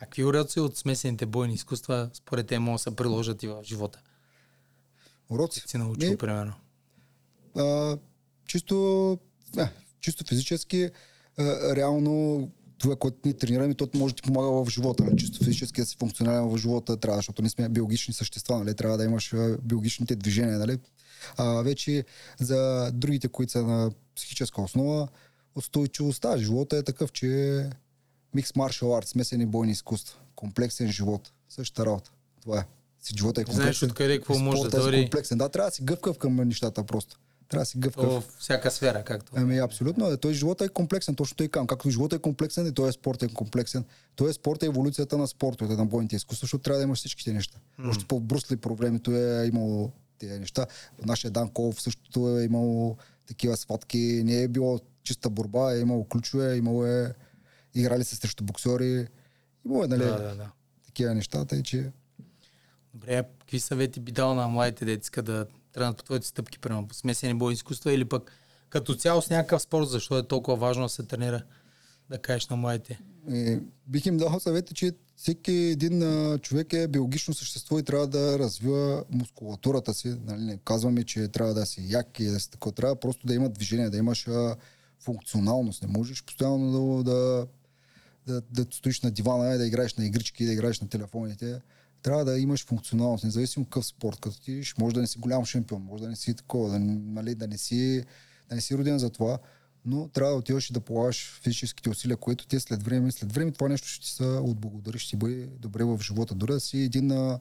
А какви уроци от смесените бойни изкуства според те могат да се приложат и в живота? Уроци. Си научил, Ми, примерно. а, чисто, а, чисто физически, а, реално това, което ни тренираме, то може да ти помага в живота. Нали? Чисто физически да си функционален в живота трябва, защото ние сме биологични същества, нали? трябва да имаш биологичните движения. Нали? А, вече за другите, които са на психическа основа, устойчивостта. Живота е такъв, че микс маршал арт, смесени бойни изкуства, комплексен живот, същата работа. Това е. Си живота е комплексен. Знаеш откъде какво може да е дойде комплексен. Да, трябва да си гъвкав към нещата просто. Трябва да си гъвкав. в всяка сфера, както. Ами абсолютно. е. Той живота е комплексен, точно той казвам. Както живота е комплексен, и той е спортен комплексен. Той е спорт е еволюцията на спортовете, на бойните изкуства, защото трябва да имаш всичките неща. Mm. Още по Брусли по времето е имало тези неща. В нашия Дан Колов също е имало такива сватки. Не е било чиста борба, е имало ключове, имало е играли се срещу боксери. Имало е, нали, Да, да, да. такива неща, тъй че Добре, какви съвети би дал на младите деца да тръгнат по твоите стъпки, примерно смесени бойни изкуства или пък като цяло с някакъв спорт, защо е толкова важно да се тренира, да кажеш на младите? Е, бих им дал съвета, че всеки един а, човек е биологично същество и трябва да развива мускулатурата си. Нали, не казваме, че трябва да си як и да си такова. Трябва просто да има движение, да имаш а, функционалност. Не можеш постоянно да, да, да, да стоиш на дивана да играеш на игрички, да играеш на телефоните. Трябва да имаш функционалност, независимо какъв спорт. Като ти може да не си голям шампион, може да не си такова, да, нали, да, не, си, да не си роден за това но трябва да отиваш и да полагаш физическите усилия, които ти след време, след време това нещо ще ти се отблагодари, ще ти бъде добре в живота. Дори да си един а,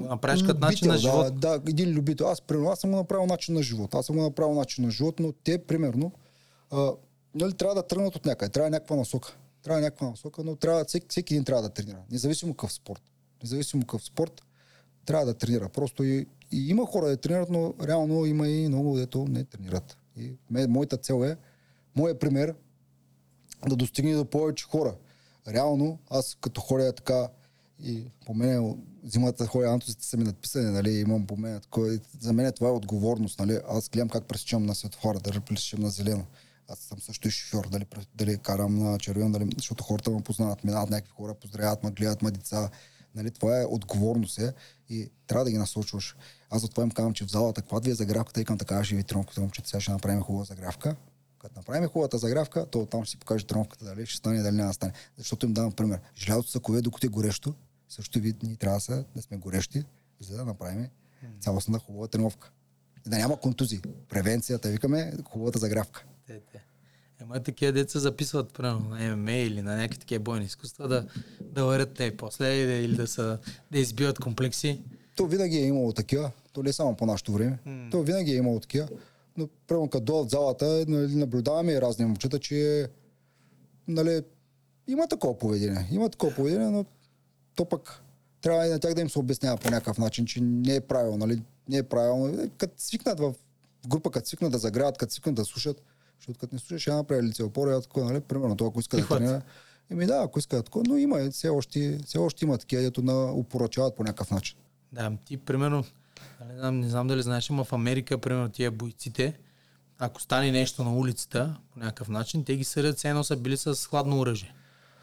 направиш като начин на живот. Да, да, един любител. Аз, примерно, аз съм го направил начин на живот. Аз съм го направил начин на живот, но те, примерно, а, нали, трябва да тръгнат от някъде. Трябва някаква насока. Трябва някаква насока, но трябва, всеки, всеки един трябва да тренира. Независимо какъв спорт. Независимо какъв спорт, трябва да тренира. Просто и, и има хора да тренират, но реално има и много, дето не тренират. И моята цел е, моя пример, да достигне до повече хора. Реално, аз като ходя така и по мен зимата ходя антозите са ми надписани, нали, имам по мен такова. За мен това е отговорност, нали. Аз гледам как пресичам на светофора, дали пресичам на зелено. Аз съм също и шофьор, дали, дали карам на червено, дали, защото хората ме познават, минават някакви хора, поздравяват ме, гледат ме деца. Нали, това е отговорност е и трябва да ги насочваш. Аз затова им казвам, че в залата, каква ви е загравката, към така живи тренировката, момчета, сега ще направим хубава загравка. Като направим хубавата загравка, то оттам ще си покаже тренировката дали ще стане, дали няма да стане. Защото им давам пример. Желязото се кове, докато е горещо. Също ви ни трябва да, да сме горещи, за да направим цялостна хубава тренировка. Да няма контузии. Превенцията, викаме, хубавата загравка. Ема такива деца записват, примерно, на ММА или на някакви такива бойни изкуства, да, да варят те после или да, са, да избиват комплекси. То винаги е имало такива, то не е само по нашето време. Mm. То винаги е имало такива. Но, прямо като дойдат в залата, нали, наблюдаваме и разни момчета, че нали, има такова поведение. Има такова поведение, но то пък трябва и на тях да им се обяснява по някакъв начин, че не е правилно. Нали? Не е правилно. Като свикнат в група, като свикнат да загряват, като свикнат да слушат, защото като не слушаш, ще направи лице опора, такова, нали? Примерно, това, ако иска да тренира. Еми да, ако иска такова, но има, все още, все още има такива, дето на упоръчават по някакъв начин. Да, ти примерно, не нали, знам, не знам дали знаеш, но в Америка, примерно, тия бойците, ако стане нещо на улицата по някакъв начин, те ги съдят, все едно са били с хладно оръжие.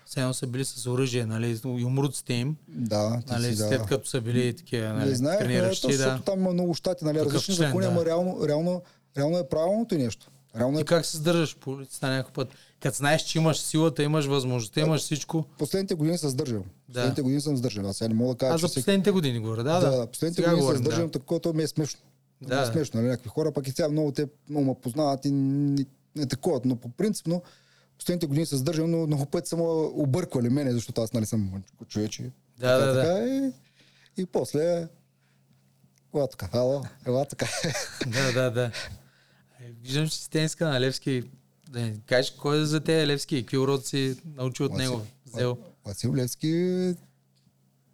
Все едно са били с оръжие, нали, и умруците им. Да, нали, си, след да. като са били такива, нали, не знаех, трениращи. Да. Там има много щати, нали, различни член, закони, да. ама реално, реално, реално е правилното и нещо. Реално Ти е... как се сдържаш по улицата някой път? Като знаеш, че имаш силата, имаш възможността, имаш всичко. Последните години съм сдържал. Последните години съм сдържал. Аз сега не мога да кажа. Аз за последните всеки... години говоря, да. Да, да. последните сега години съм сдържал, да. такова ми е смешно. Да. Ми е смешно, нали? Някакви хора, пък и сега много те много ме познават и не, не такова, но по принципно последните години съм сдържал, но много пъти съм обърквали мене, защото аз нали съм човече. Да, така, да, така, да. И, и после Ела така, ела така. да, да, да. Виждам, че си тениска на Левски. Да ни кажеш кой е за те Левски какви урод си научи от Васил, него? Взел. Васил Левски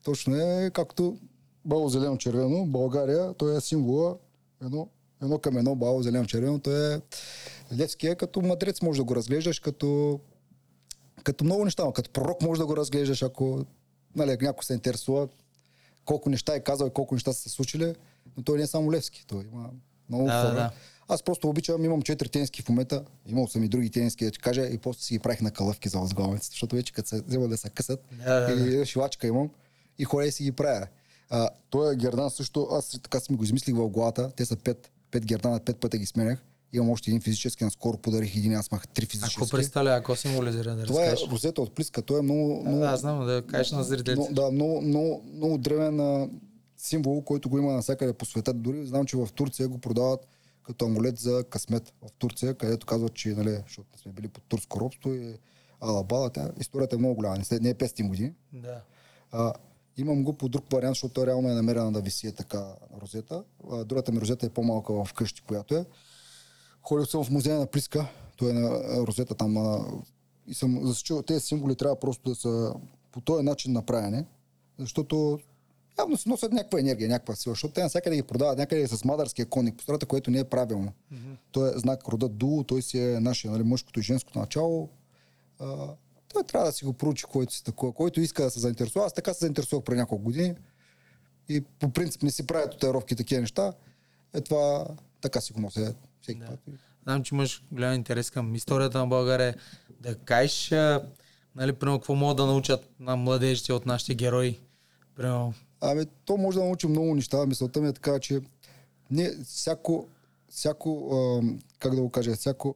точно е както бало зелено червено, България, той е символа едно, едно към едно бало зелено червено, той е Левски е като мадрец може да го разглеждаш, като, като много неща, като пророк може да го разглеждаш, ако нали, някой се интересува колко неща е казал и колко неща са се случили, но той не е само Левски, той има много да, хора. Да. Аз просто обичам, имам четири тениски в момента, имал съм и други тениски, да ти кажа, и после си ги правих на калъвки за възглавницата, защото вече като се взема да се късат, да, да, и шивачка имам, и хора и си ги правя. А, той е гердан също, аз така си ми го измислих в главата, те са пет, пет гердана, пет пъти ги сменях. Имам още един физически, наскоро подарих един, аз мах три физически. Ако представля, ако символизира да Това разкажеш? е розета от плиска, той е много... много да, знам, да кажеш на зрителите. Да, много, много, много древен символ, който го има навсякъде по света. Дори знам, че в Турция го продават като амулет за късмет в Турция, където казват, че, нали, защото сме били под турско робство и алабала, тя, историята е много голяма, не, не е 500 години. Да. А, имам го по друг вариант, защото той реално е намерена да виси е така розета. А, другата ми розета е по-малка в къщи, която е. Ходил съм в музея на Плиска, той е на розета там. А, и съм засичал, тези символи трябва просто да са по този начин направени, защото явно си носят някаква енергия, някаква сила, защото те навсякъде ги продават някъде с мадарския коник по страната, което не е правилно. Mm-hmm. Той е знак рода Ду, той си е нашия нали, мъжкото и женското начало. А, той трябва да си го проучи, който си такова, който иска да се заинтересува. Аз така се заинтересувах преди няколко години и по принцип не си правят татуировки такива неща. Е това така си го нося всеки Да. път. Знам, че имаш голям интерес към историята на България. Да кажеш, Нали, примерно, какво могат да научат на младежите от нашите герои? Примерно, Ами, то може да научи много неща. Мисълта ми е така, че не всяко, всяко а, как да го кажа, всяко,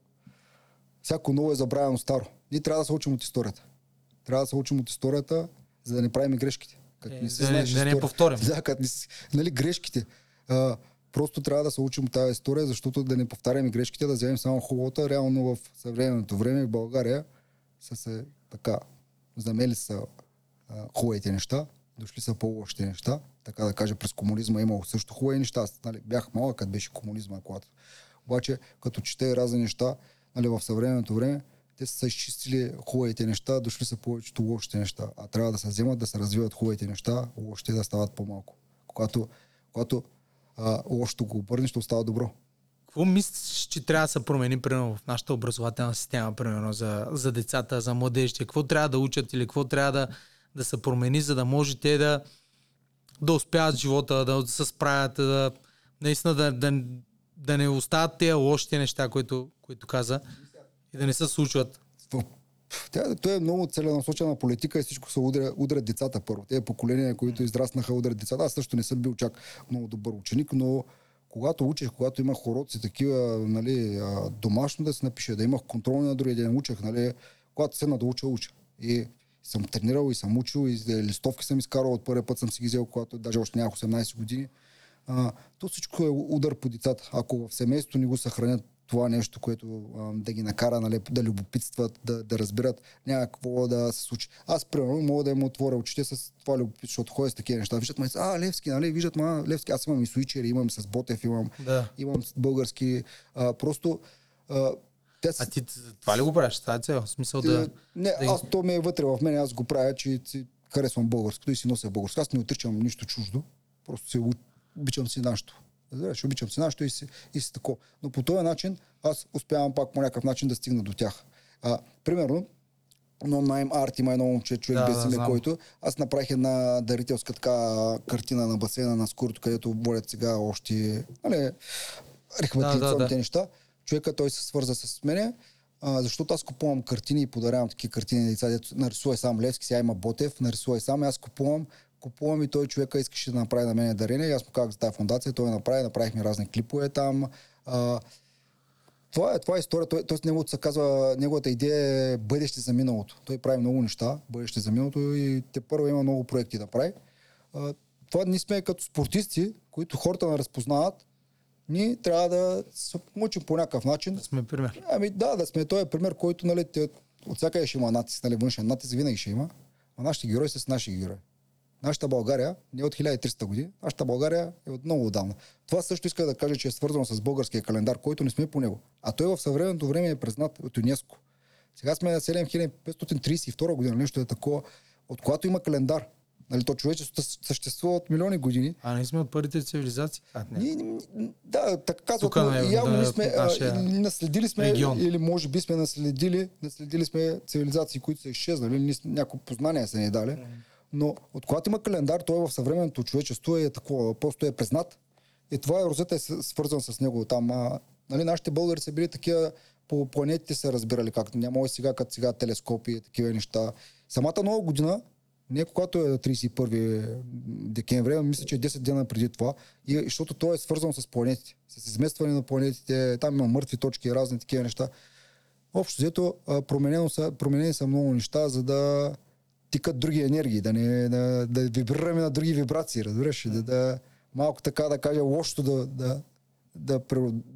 всяко ново е забравено старо. Ние трябва да се учим от историята. Трябва да се учим от историята, за да не правим грешките. Като Е, не си да не- знаеш да не история- повторим. Да, като не си, нали, грешките. А, просто трябва да се учим от тази история, защото да не повтаряме грешките, да вземем само хубавата. Реално в съвременното време в България са се така замели са а, хубавите неща, дошли са по-лошите неща. Така да кажа, през комунизма е имало също хубави неща. Нали, бях малък, като беше комунизма, когато. Обаче, като чете разни неща, нали, в съвременното време, те са изчистили хубавите неща, дошли са повечето лошите неща. А трябва да се вземат, да се развиват хубавите неща, лошите да стават по-малко. Когато, когато а, лошото го обърнеш, ще остава добро. какво мислиш, че трябва да се промени, примерно, в нашата образователна система, примерно, за, за децата, за младежите? Какво трябва да учат или какво трябва да, да се промени, за да може те да, да успяват живота, да се справят, да наистина да, да, да не остават тези лошите неща, които, които каза и да не се случват. Тя, той е много целенасочена политика и всичко се удря, удрят децата първо. Те поколения, които израснаха, удрят децата. Аз също не съм бил чак много добър ученик, но когато учех, когато имах уроци такива, нали, домашно да се напише, да имах контрол на другия ден, учех, нали, когато седна да уча, уча. И съм тренирал и съм учил и листовки съм изкарал, от първия път съм си ги взел, когато даже още нямах 18 години. А, то всичко е удар по децата. Ако в семейството ни го съхранят това нещо, което а, да ги накара нали, да любопитстват, да, да разбират някакво да се случи. Аз, примерно, мога да им отворя очите с това любопитство, защото ходя с такива неща. Виждат ме, а, Левски, нали, виждат ма, Левски, аз имам и суичери, имам с Ботев, имам, Да. имам български. А, просто а, те А са, ти това ли го правиш? Това е цел? Смисъл да... не, да- аз то ми е вътре в мен, аз го правя, че си харесвам българското и си нося българско. Аз не отричам нищо чуждо, просто си обичам си нашето. Разбираш, обичам си нашето и си, и си тако. Но по този начин аз успявам пак по някакъв начин да стигна до тях. А, примерно, но найм арт има едно момче, човек Да, без да, име, знам. който аз направих една дарителска така картина на басейна на Скурито, където водят сега още нали, рехабилитационните Да, да, да. неща. Човека той се свърза с мене, а, защото аз купувам картини и подарявам такива картини на деца, дето нарисува сам Левски, сега има Ботев, нарисува сам, аз купувам, купувам и той човека искаше да направи на мен дарение, аз му казах за тази фундация, той направи, направихме разни клипове там. А, това е, това е история. Той, тоест неговото се казва, неговата идея е бъдеще за миналото. Той прави много неща, бъдеще за миналото и те първо има много проекти да прави. А, това ние сме като спортисти, които хората не разпознават. Ние трябва да се мъчим по някакъв начин. Да сме пример. Ами да, да сме този пример, който нали, те, от всякъде ще има натиск, нали, външен натиск винаги ще има. А нашите герои са с наши герои. Нашата България не е от 1300 години, нашата България е от много отдавна. Това също иска да кажа, че е свързано с българския календар, който не сме по него. А той в съвременното време е признат от ЮНЕСКО. Сега сме на 7532 година, нещо е такова, от когато има календар. Нали, то човечеството съществува от милиони години. А не сме от първите цивилизации? А, не. Ние, да, така казват, Тука, но не, явно да, сме, нашия или наследили сме, регион. или може би сме наследили, наследили сме цивилизации, които са изчезнали, или някакво познание са ни дали. Но от когато има календар, той в съвременното човечество е такова, просто е признат. И това е розета е свързан с него. Там, а, нали, нашите българи са били такива, по планетите са разбирали как. Няма сега, като сега телескопи и такива неща. Самата нова година, не когато е 31 декември, а мисля, че е 10 дена преди това, и, защото то е свързано с планетите, с изместване на планетите, там има мъртви точки и разни такива неща. Общо взето, са, променени са много неща, за да тикат други енергии, да, не, да, да вибрираме на други вибрации, разбираш? Да, да, малко така да кажа, лошото да, да, да,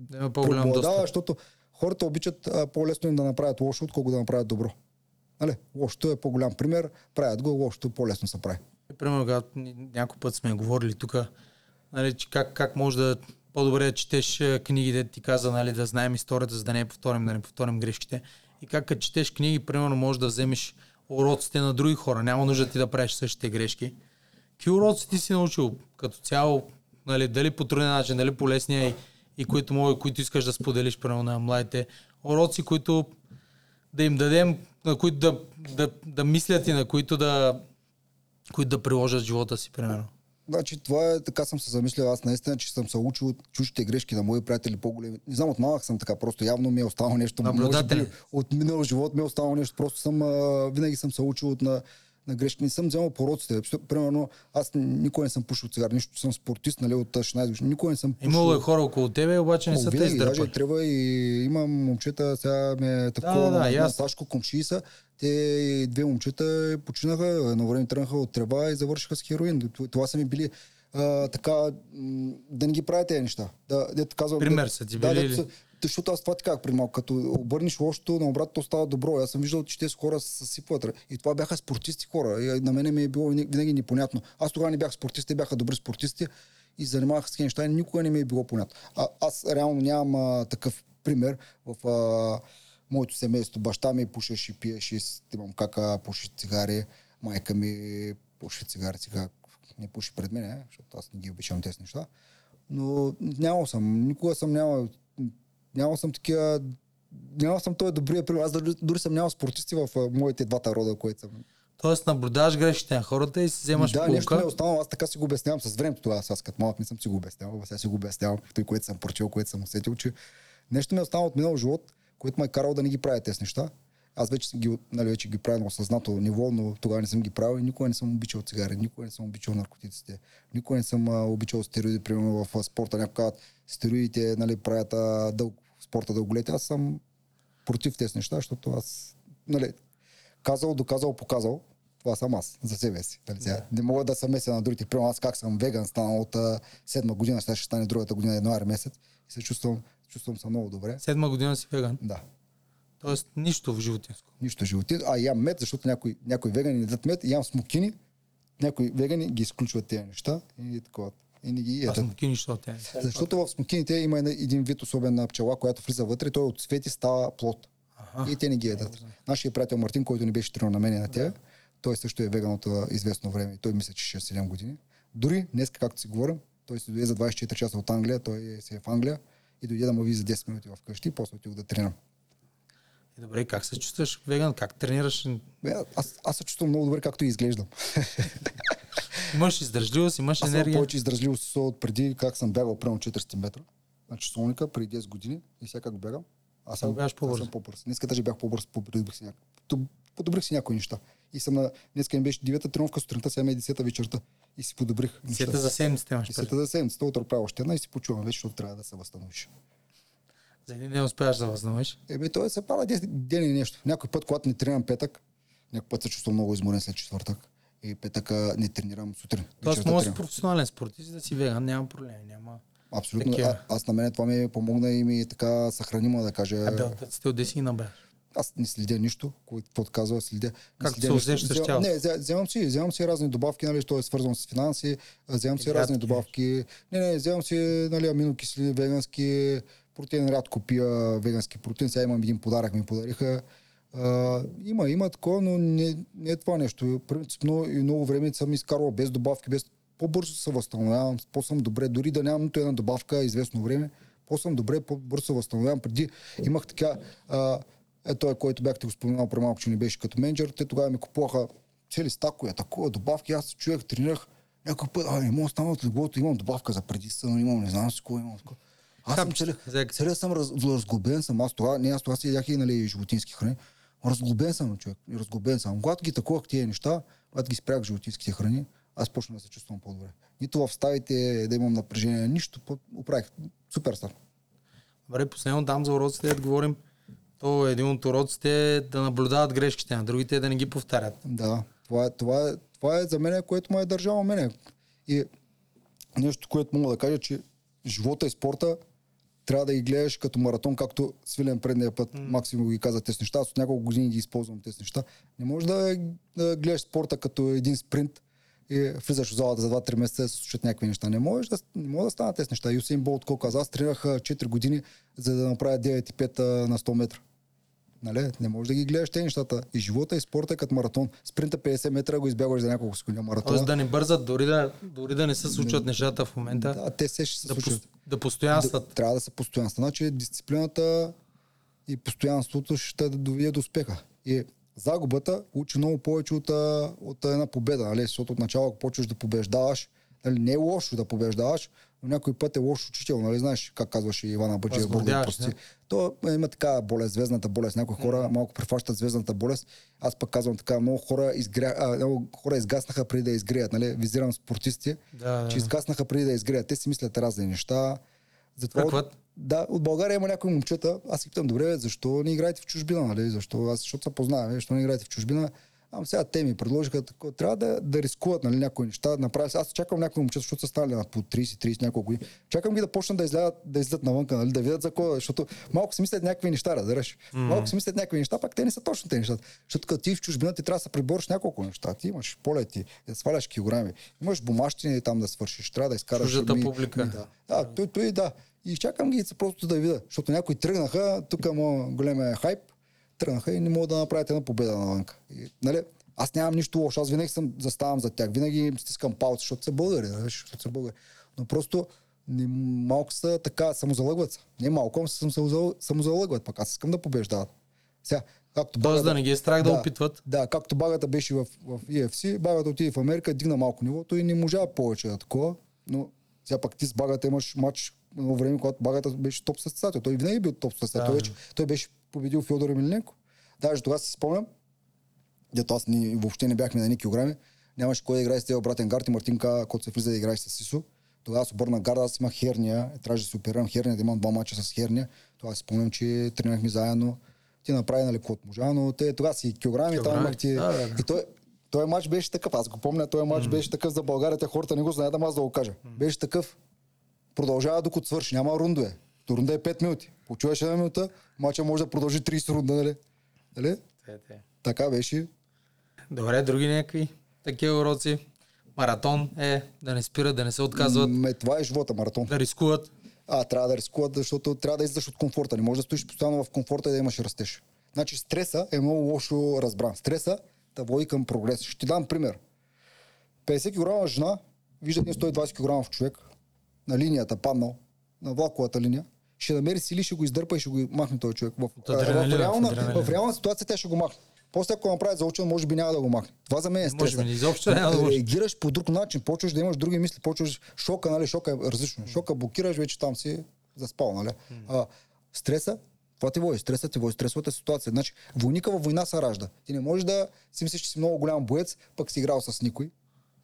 Да преобладава, защото хората обичат а, по-лесно им да направят лошо, отколкото да направят добро. Нали? Лошото е по-голям пример, правят го, лошото по-лесно се прави. Примерно, когато някой път сме говорили тук, нали, как, как може да по-добре да четеш е, книгите, ти каза, нали, да знаем историята, за да не повторим, да не повторим грешките. И как като четеш книги, примерно, можеш да вземеш уроците на други хора. Няма нужда ти да правиш същите грешки. Какви уроци ти си научил като цяло, нали, дали по труден начин, дали по лесния и, и които, мога, които искаш да споделиш, примерно, на младите. Уроци, които да им дадем, на които да, да, да мислят и на които да, които да приложат живота си, примерно. Значи това е, така съм се замислил, аз наистина, че съм се учил от чуждите грешки на мои приятели по-големи. Не знам, от малък съм така, просто явно ми е останало нещо. Би от минал живот ми е останало нещо, просто съм, а, винаги съм се учил от на, на грешки. Не съм вземал пороците. Примерно, аз никой не съм пушил цигар, нищо съм спортист, нали, от 16 години. Никой не съм пушил. Имало е хора около тебе, обаче не О, са те винаги, даже издърпали. трябва и имам момчета, сега ме е такова, да, да, и на. Сашко Комши са. Те две момчета починаха, едно време тръгнаха от трева и завършиха с хероин. Това- са ми били а, така, да не ги правят тези неща. Да, дето казвам, Пример да- са ти да, били дето ли? са- защото аз това ти казах преди малко, като обърнеш лошото, на обратно става добро. Аз съм виждал, че тези хора се съсипват. И това бяха спортисти хора. И на мене ми е било винаги непонятно. Аз тогава не бях спортист, те бяха добри спортисти и занимавах с тези неща и никога не ми е било понятно. А, аз реално нямам а, такъв пример в а, моето семейство. Баща ми пушеше и пиеше, имам кака, пуши цигари, майка ми пуши цигари, сега не пуши пред мен, защото аз не ги обичам тези неща. Но нямал съм, никога съм нямал, нямал съм такива, нямал съм този добрия пример. Аз дори, дори съм нямал спортисти в моите двата рода, които съм. Тоест наблюдаваш грешките на хората и си вземаш да, нещо ми е полука. останало, аз така си го обяснявам с времето тогава, аз като малък не съм си го обяснявал, сега си го обяснявам, той, което съм прочел, което съм усетил, че нещо ми е останало от минал живот, което ме е карал да не ги правя тези неща. Аз вече съм ги, нали, вече ги правя на осъзнато ниво, но тогава не съм ги правил и никога не съм обичал цигари, никога не съм обичал наркотиците, никога не съм а, обичал стероиди, примерно в спорта. Някои казват, стероидите нали, правят а, дълг, спорта дълголетие. Аз съм против тези неща, защото аз, нали, казал, доказал, показал. Това съм аз, за себе си. Нали, сега. Не мога да се меся на другите. Примерно аз как съм веган, станал от а, седма година, сега ще стане другата година, януари месец. И се чувствам, чувствам се много добре. Седма година си веган. Да. Тоест нищо в животинско. Нищо животи. А ям мед, защото някои, някои вегани не дадат мед, ям смокини, някои вегани ги изключват тези неща и такова. И не ги ядат. ки нищо от тях. Защото в смокините има един вид особена пчела, която влиза вътре, той от цвети става плод. Аха. И те не ги едат. Нашия приятел Мартин, който не беше тренирал на мен и на тях, той също е веган от а, известно време. Той мисля, че 6-7 години. Дори днес, както си говорим, той се дойде за 24 часа от Англия, той си е в Англия и дойде да му види за 10 минути вкъщи, после отидох да тренирам. И добре, как се чувстваш веган? Как тренираш? Бе, аз, аз се чувствам много добре, както и изглеждам. Имаш издържливост, имаш Аз енергия. повече издържливост от преди как съм бягал примерно 400 метра на часовника преди 10 години и сега как бягам. Аз съм, бягаш по-бързо. аз съм по-бърз. Днеска даже бях по-бърз, подобрих си, няко... ту- подобрих си някои неща. И съм на... Днеска ми беше 9-та тренировка сутринта, сега ми е 10-та вечерта. И си подобрих нещата. Сета за седмицата имаш. Десета за седмицата, утре правя още една и си почувам вече, защото трябва да се възстановиш. За един ден успяваш да възстановиш. Еми, той се пара 10 ден и нещо. Някой път, когато не тренирам петък, някой път се чувствам много изморен след четвъртък. И петъка не тренирам сутрин. Тоест, може си професионален спортист, да си веган, няма проблем. Няма. Абсолютно. Такива. А, аз на мен това ми помогна и ми така съхранима да кажа. А белтъците от си набавяш. Аз не следя нищо, което казва, следя. не следя се усещаш тялото. Не, взе- вземам си, вземам си разни добавки, нали, то е свързано с финанси, вземам си разни добавки. Не, не, вземам си нали, аминокиселини, вегански, протеин, рядко пия вегански протеин. Сега имам един подарък, ми подариха. А, има, има такова, но не, не е това нещо. Принципно и много време съм изкарвал без добавки, без по-бързо се възстановявам, по-съм добре, дори да нямам нито една добавка известно време, по-съм добре, по-бързо се възстановявам. Преди имах така, а, е той, който бяхте го споменал преди малко, че не беше като менеджер, те тогава ми купуваха цели стакове, такова добавки, аз се чуех, тренирах, някой път, а, не мога стана от имам добавка за преди сън, имам, не знам си кой имам. такова. Аз съм Капчета, целият, целият съм раз, разглобен съм, аз това, не аз това си ядях и нали, животински храни, разглобен съм човек, разглобен съм. Когато ги такувах тия неща, когато ги спрях животинските храни, аз почнах да се чувствам по-добре. Нито в ставите да имам напрежение, нищо, оправих. Супер стар. Добре, последно дам за уроците, да говорим. То е един от уроците е да наблюдават грешките на другите, да не ги повтарят. Да, това е, това е, това е за мен, което ме е държало мене. И нещо, което мога да кажа, че живота и спорта трябва да ги гледаш като маратон, както Свилен предния път mm. Максим ги каза тези неща. Аз от няколко години ги използвам тези неща. Не можеш да, да гледаш спорта като един спринт и влизаш в залата за 2-3 месеца се случат някакви неща. Не можеш да, не може да станат тези неща. Юсейн Болт, колко каза, аз тренирах а, 4 години, за да направя 9,5 а, на 100 метра. Нали? Не можеш да ги гледаш тези нещата. И живота и спорта е като маратон. Спринта 50 метра го избягваш за няколко секунди. а Маратона. Тоест да не бързат, дори да, дори да не се случват нещата в момента, Да, те се ще се да, случват. пос, да постоянстват. Да, трябва да са постоянства. Значи дисциплината и постоянството ще доведе до успеха. И загубата учи много повече от, от една победа, нали? защото от начало, ако почваш да побеждаваш, Нали, не е лошо да побеждаваш, но някой път е лошо учител, нали знаеш как казваше Ивана Бъджиев, Бог да Възгордяваш, прости. То е, има така болест, звездната болест. Някои хора малко префащат звездната болест. Аз пък казвам така, много хора, изгря... а, много хора изгаснаха преди да изгреят. Нали? Визирам спортисти, Да, да, че изгаснаха преди да изгреят. Те си мислят разни неща. Затова Какво? от, да, от България има някои момчета. Аз си питам, добре, защо не играете в чужбина? Нали? Защо? Аз, защото се познаваме, защо не играете в чужбина? Ам сега те ми предложиха, тако, трябва да, да рискуват нали, някои неща. Да направят. Аз чакам някои момчета, защото са станали на по 30-30 няколко години. Чакам ги да почнат да излязат, да излизат навънка, нали, да видят за кой, защото малко си мислят някакви неща, разбираш. Mm-hmm. Малко си мислят някакви неща, пак те не са точно тези неща. Защото като ти в чужбина ти трябва да се прибориш няколко неща. Ти имаш полети, да сваляш килограми, имаш бумащини там да свършиш, трябва да изкараш. Чуждата ми- публика. ми- да, той, той да. И чакам ги просто да видя, защото някои тръгнаха, тук моят големия хайп, тръгнаха и не могат да направят една победа навънка. И, нали, аз нямам нищо лошо, аз винаги съм заставам за тях, винаги им стискам палци, защото са българи, нали, защото са българи. Но просто не, малко са така, самозалъгват се. Не малко, се самозал- самозалъгват, пък аз искам да побеждават. Сега, както Тоест да не ги е страх да опитват. Да, както Багата беше в, в EFC, Багата отиде в Америка, дигна малко нивото и не можа повече да такова. Но сега пак ти с Багата имаш матч едно време, когато Багата беше топ състезател. Той винаги е бил топ състезател. Да. Той, той беше победил Фьодор Емельненко. Даже тогава си спомням, дето аз ни, въобще не бяхме на едни килограми, нямаше кой да играе с тези братен гард и Мартинка, който се влиза да играеш с Сисо. Тогава аз обърнах гарда, аз имах херния, трябваше да се оперирам херния, да имам два мача с херния. Тогава си спомням, че тренирахме заедно. Ти направи нали каквото можа, но те тогава си килограми, там имах ти... Да, да, да. И той, той матч беше такъв, аз го помня, този матч беше такъв за България, те хората не го знаят, ама аз да го кажа. Беше такъв, продължава докато свърши, няма рундове. То рунда е 5 минути. Почуваш една минута, матча може да продължи 30 рунда, нали? нали? Те, те. Така беше. Добре, други някакви такива уроци. Маратон е да не спират, да не се отказват, Ме, това е живота, маратон. да рискуват. А, трябва да рискуват, защото трябва да излизаш от комфорта. Не можеш да стоиш постоянно в комфорта и да имаш растеж. Значи стреса е много лошо разбран. Стреса да води към прогрес. Ще ти дам пример. 50 кг жена вижда един 120 кг човек на линията паднал, на влаковата линия, ще намери сили, ще го издърпа и ще го махне този човек. В, От адреналина, в, реална, в адреналина. в реална ситуация тя ще го махне. После ако направи заучен, може би няма да го махне. Това за мен е Може стреса. би изобщо няма да може. Реагираш по друг начин, почваш да имаш други мисли, почваш шока, нали? Шока е различно. Шока блокираш, вече там си заспал, нали? А, стреса, това ти води? Стреса ти води, стресовата ситуация. Значи, войника във война се ражда. Ти не можеш да си мислиш, че си много голям боец, пък си играл с никой.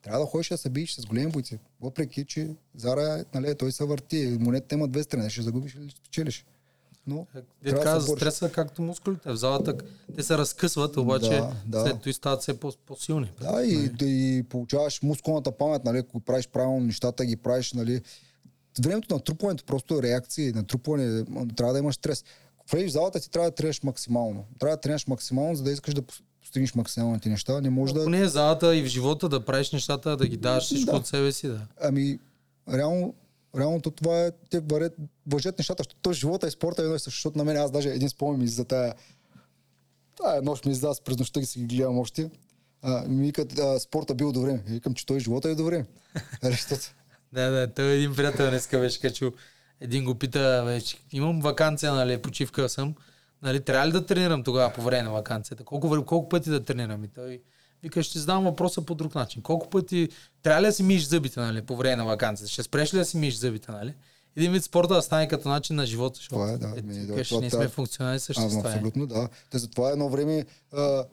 Трябва да ходиш да се биеш с големи бойци. Въпреки, че Зара, нали, той се върти. Монетата има две страни. Ще загубиш или ще спечелиш. Но Дед трябва да стреса, както мускулите. В залата те се разкъсват, обаче Да, да. след това стават все по- по-силни. Да, и, да, и получаваш мускулната памет, нали, ако правиш правилно нещата, ги правиш, нали. Времето на трупването, просто реакции, натрупване, м, трябва да имаш стрес. Влезеш в залата, ти трябва да тренеш максимално. Трябва да тренеш максимално, за да искаш да постигнеш максималните неща. Не може да... Ако не е в залата и в живота да правиш нещата, да ги даваш всичко Да. от себе си, да. Ами, реално, реалното това е, те варят, въжат нещата, защото то живота и спорта е едно и също, защото на мен аз даже един спомен ми за тая, тая нощ ми излезе, аз през нощта ги си ги гледам още. А, ми викат, а, спорта бил до време. И Викам, че той живота е до време. Нали, Да, да, той един приятел днеска беше качил. Един го пита, вече, имам вакансия, нали, почивка съм. Нали, трябва ли да тренирам тогава по време на вакансията? Колко, колко пъти да тренирам? И той вика, ще задам въпроса по друг начин. Колко пъти трябва ли да си миеш зъбите, нали, по време на вакансията? Ще спреш ли да си миеш зъбите, нали? Един вид спорта да стане като начин на живота, защото Това е, да. е, Ми, да, това ние сме функционални същества. е. абсолютно, да. Те затова едно време, а,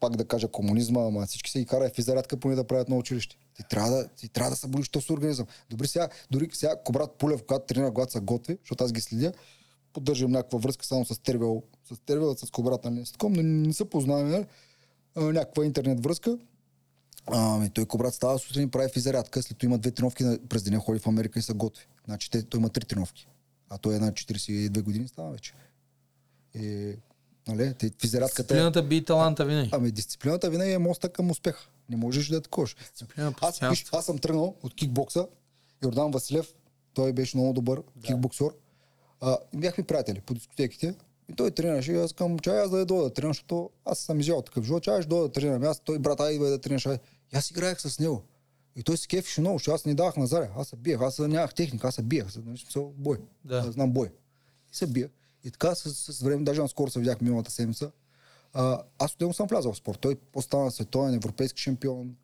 пак да кажа комунизма, ама всички се ги кара физарядка поне да правят на училище. Ти трябва да, ти трябва да се болиш този организъм. Добре, сега, дори сега Кобрат Пулев, когато тренира, когато се готви, защото аз ги следя, поддържам някаква връзка само с Тервел, с Тервел, с Кобрат, нали, с таком, но не се познаваме, нали? Някаква интернет връзка. Ами, той Кобрат става сутрин и прави физарядка, след това има две тренировки през деня, ходи в Америка и се готви. Значи те, той има три тренировки. А той е на 42 години става вече. И, нали, те, физарядката е... Дисциплината би и таланта винаги. Ами дисциплината винаги е моста към успеха. Не можеш да таковаш. Дисциплина, Аз, аз съм тръгнал от кикбокса. Йордан Василев, той беше много добър да. кикбоксер. А, бяхме приятели по дискотеките. И той тренираше. И аз казвам, чай аз да я дойда да тренирам, защото аз съм изял такъв живот. Чай ще дойда да тренирам. Аз, той брат, бе да тренираш. И аз играех с него. И той се кефеше много, защото аз не давах на заря. Аз се биех, аз нямах техника, аз се биех. За, нали, смисъл, бой. Да. Аз знам бой. И се биех. И така с, с време, даже наскоро се видях миналата седмица. А, аз от него съм влязъл в спорт. Той остана световен, европейски шампион.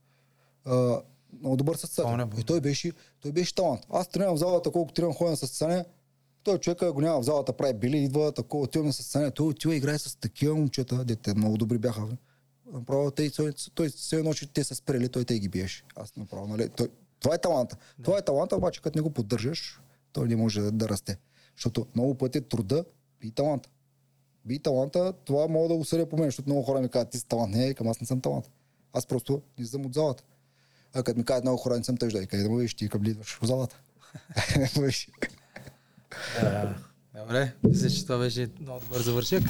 А, много добър състезател. И той беше, той беше талант. Аз тренирам в залата, колко тренирам ходя на състезание, той човека го няма в залата, прави били, идва такова, отива на състезание, той отива играе с такива момчета, дете много добри бяха. Направо, той, той, той се едно, че те са спрели, той те ги биеше. Аз направо, нали? Той, това е таланта. Да. Това е таланта, обаче като не го поддържаш, той не може да, да расте. Защото много пъти труда и таланта. Би таланта, това мога да го съдя по мен, защото много хора ми казват, ти си талант. Не, към аз не съм талант. Аз просто не съм от залата. А като ми кажат много хора, не съм тъжда. И къде да му видиш, ти към идваш в залата. Добре, мисля, че това беше много добър завършек.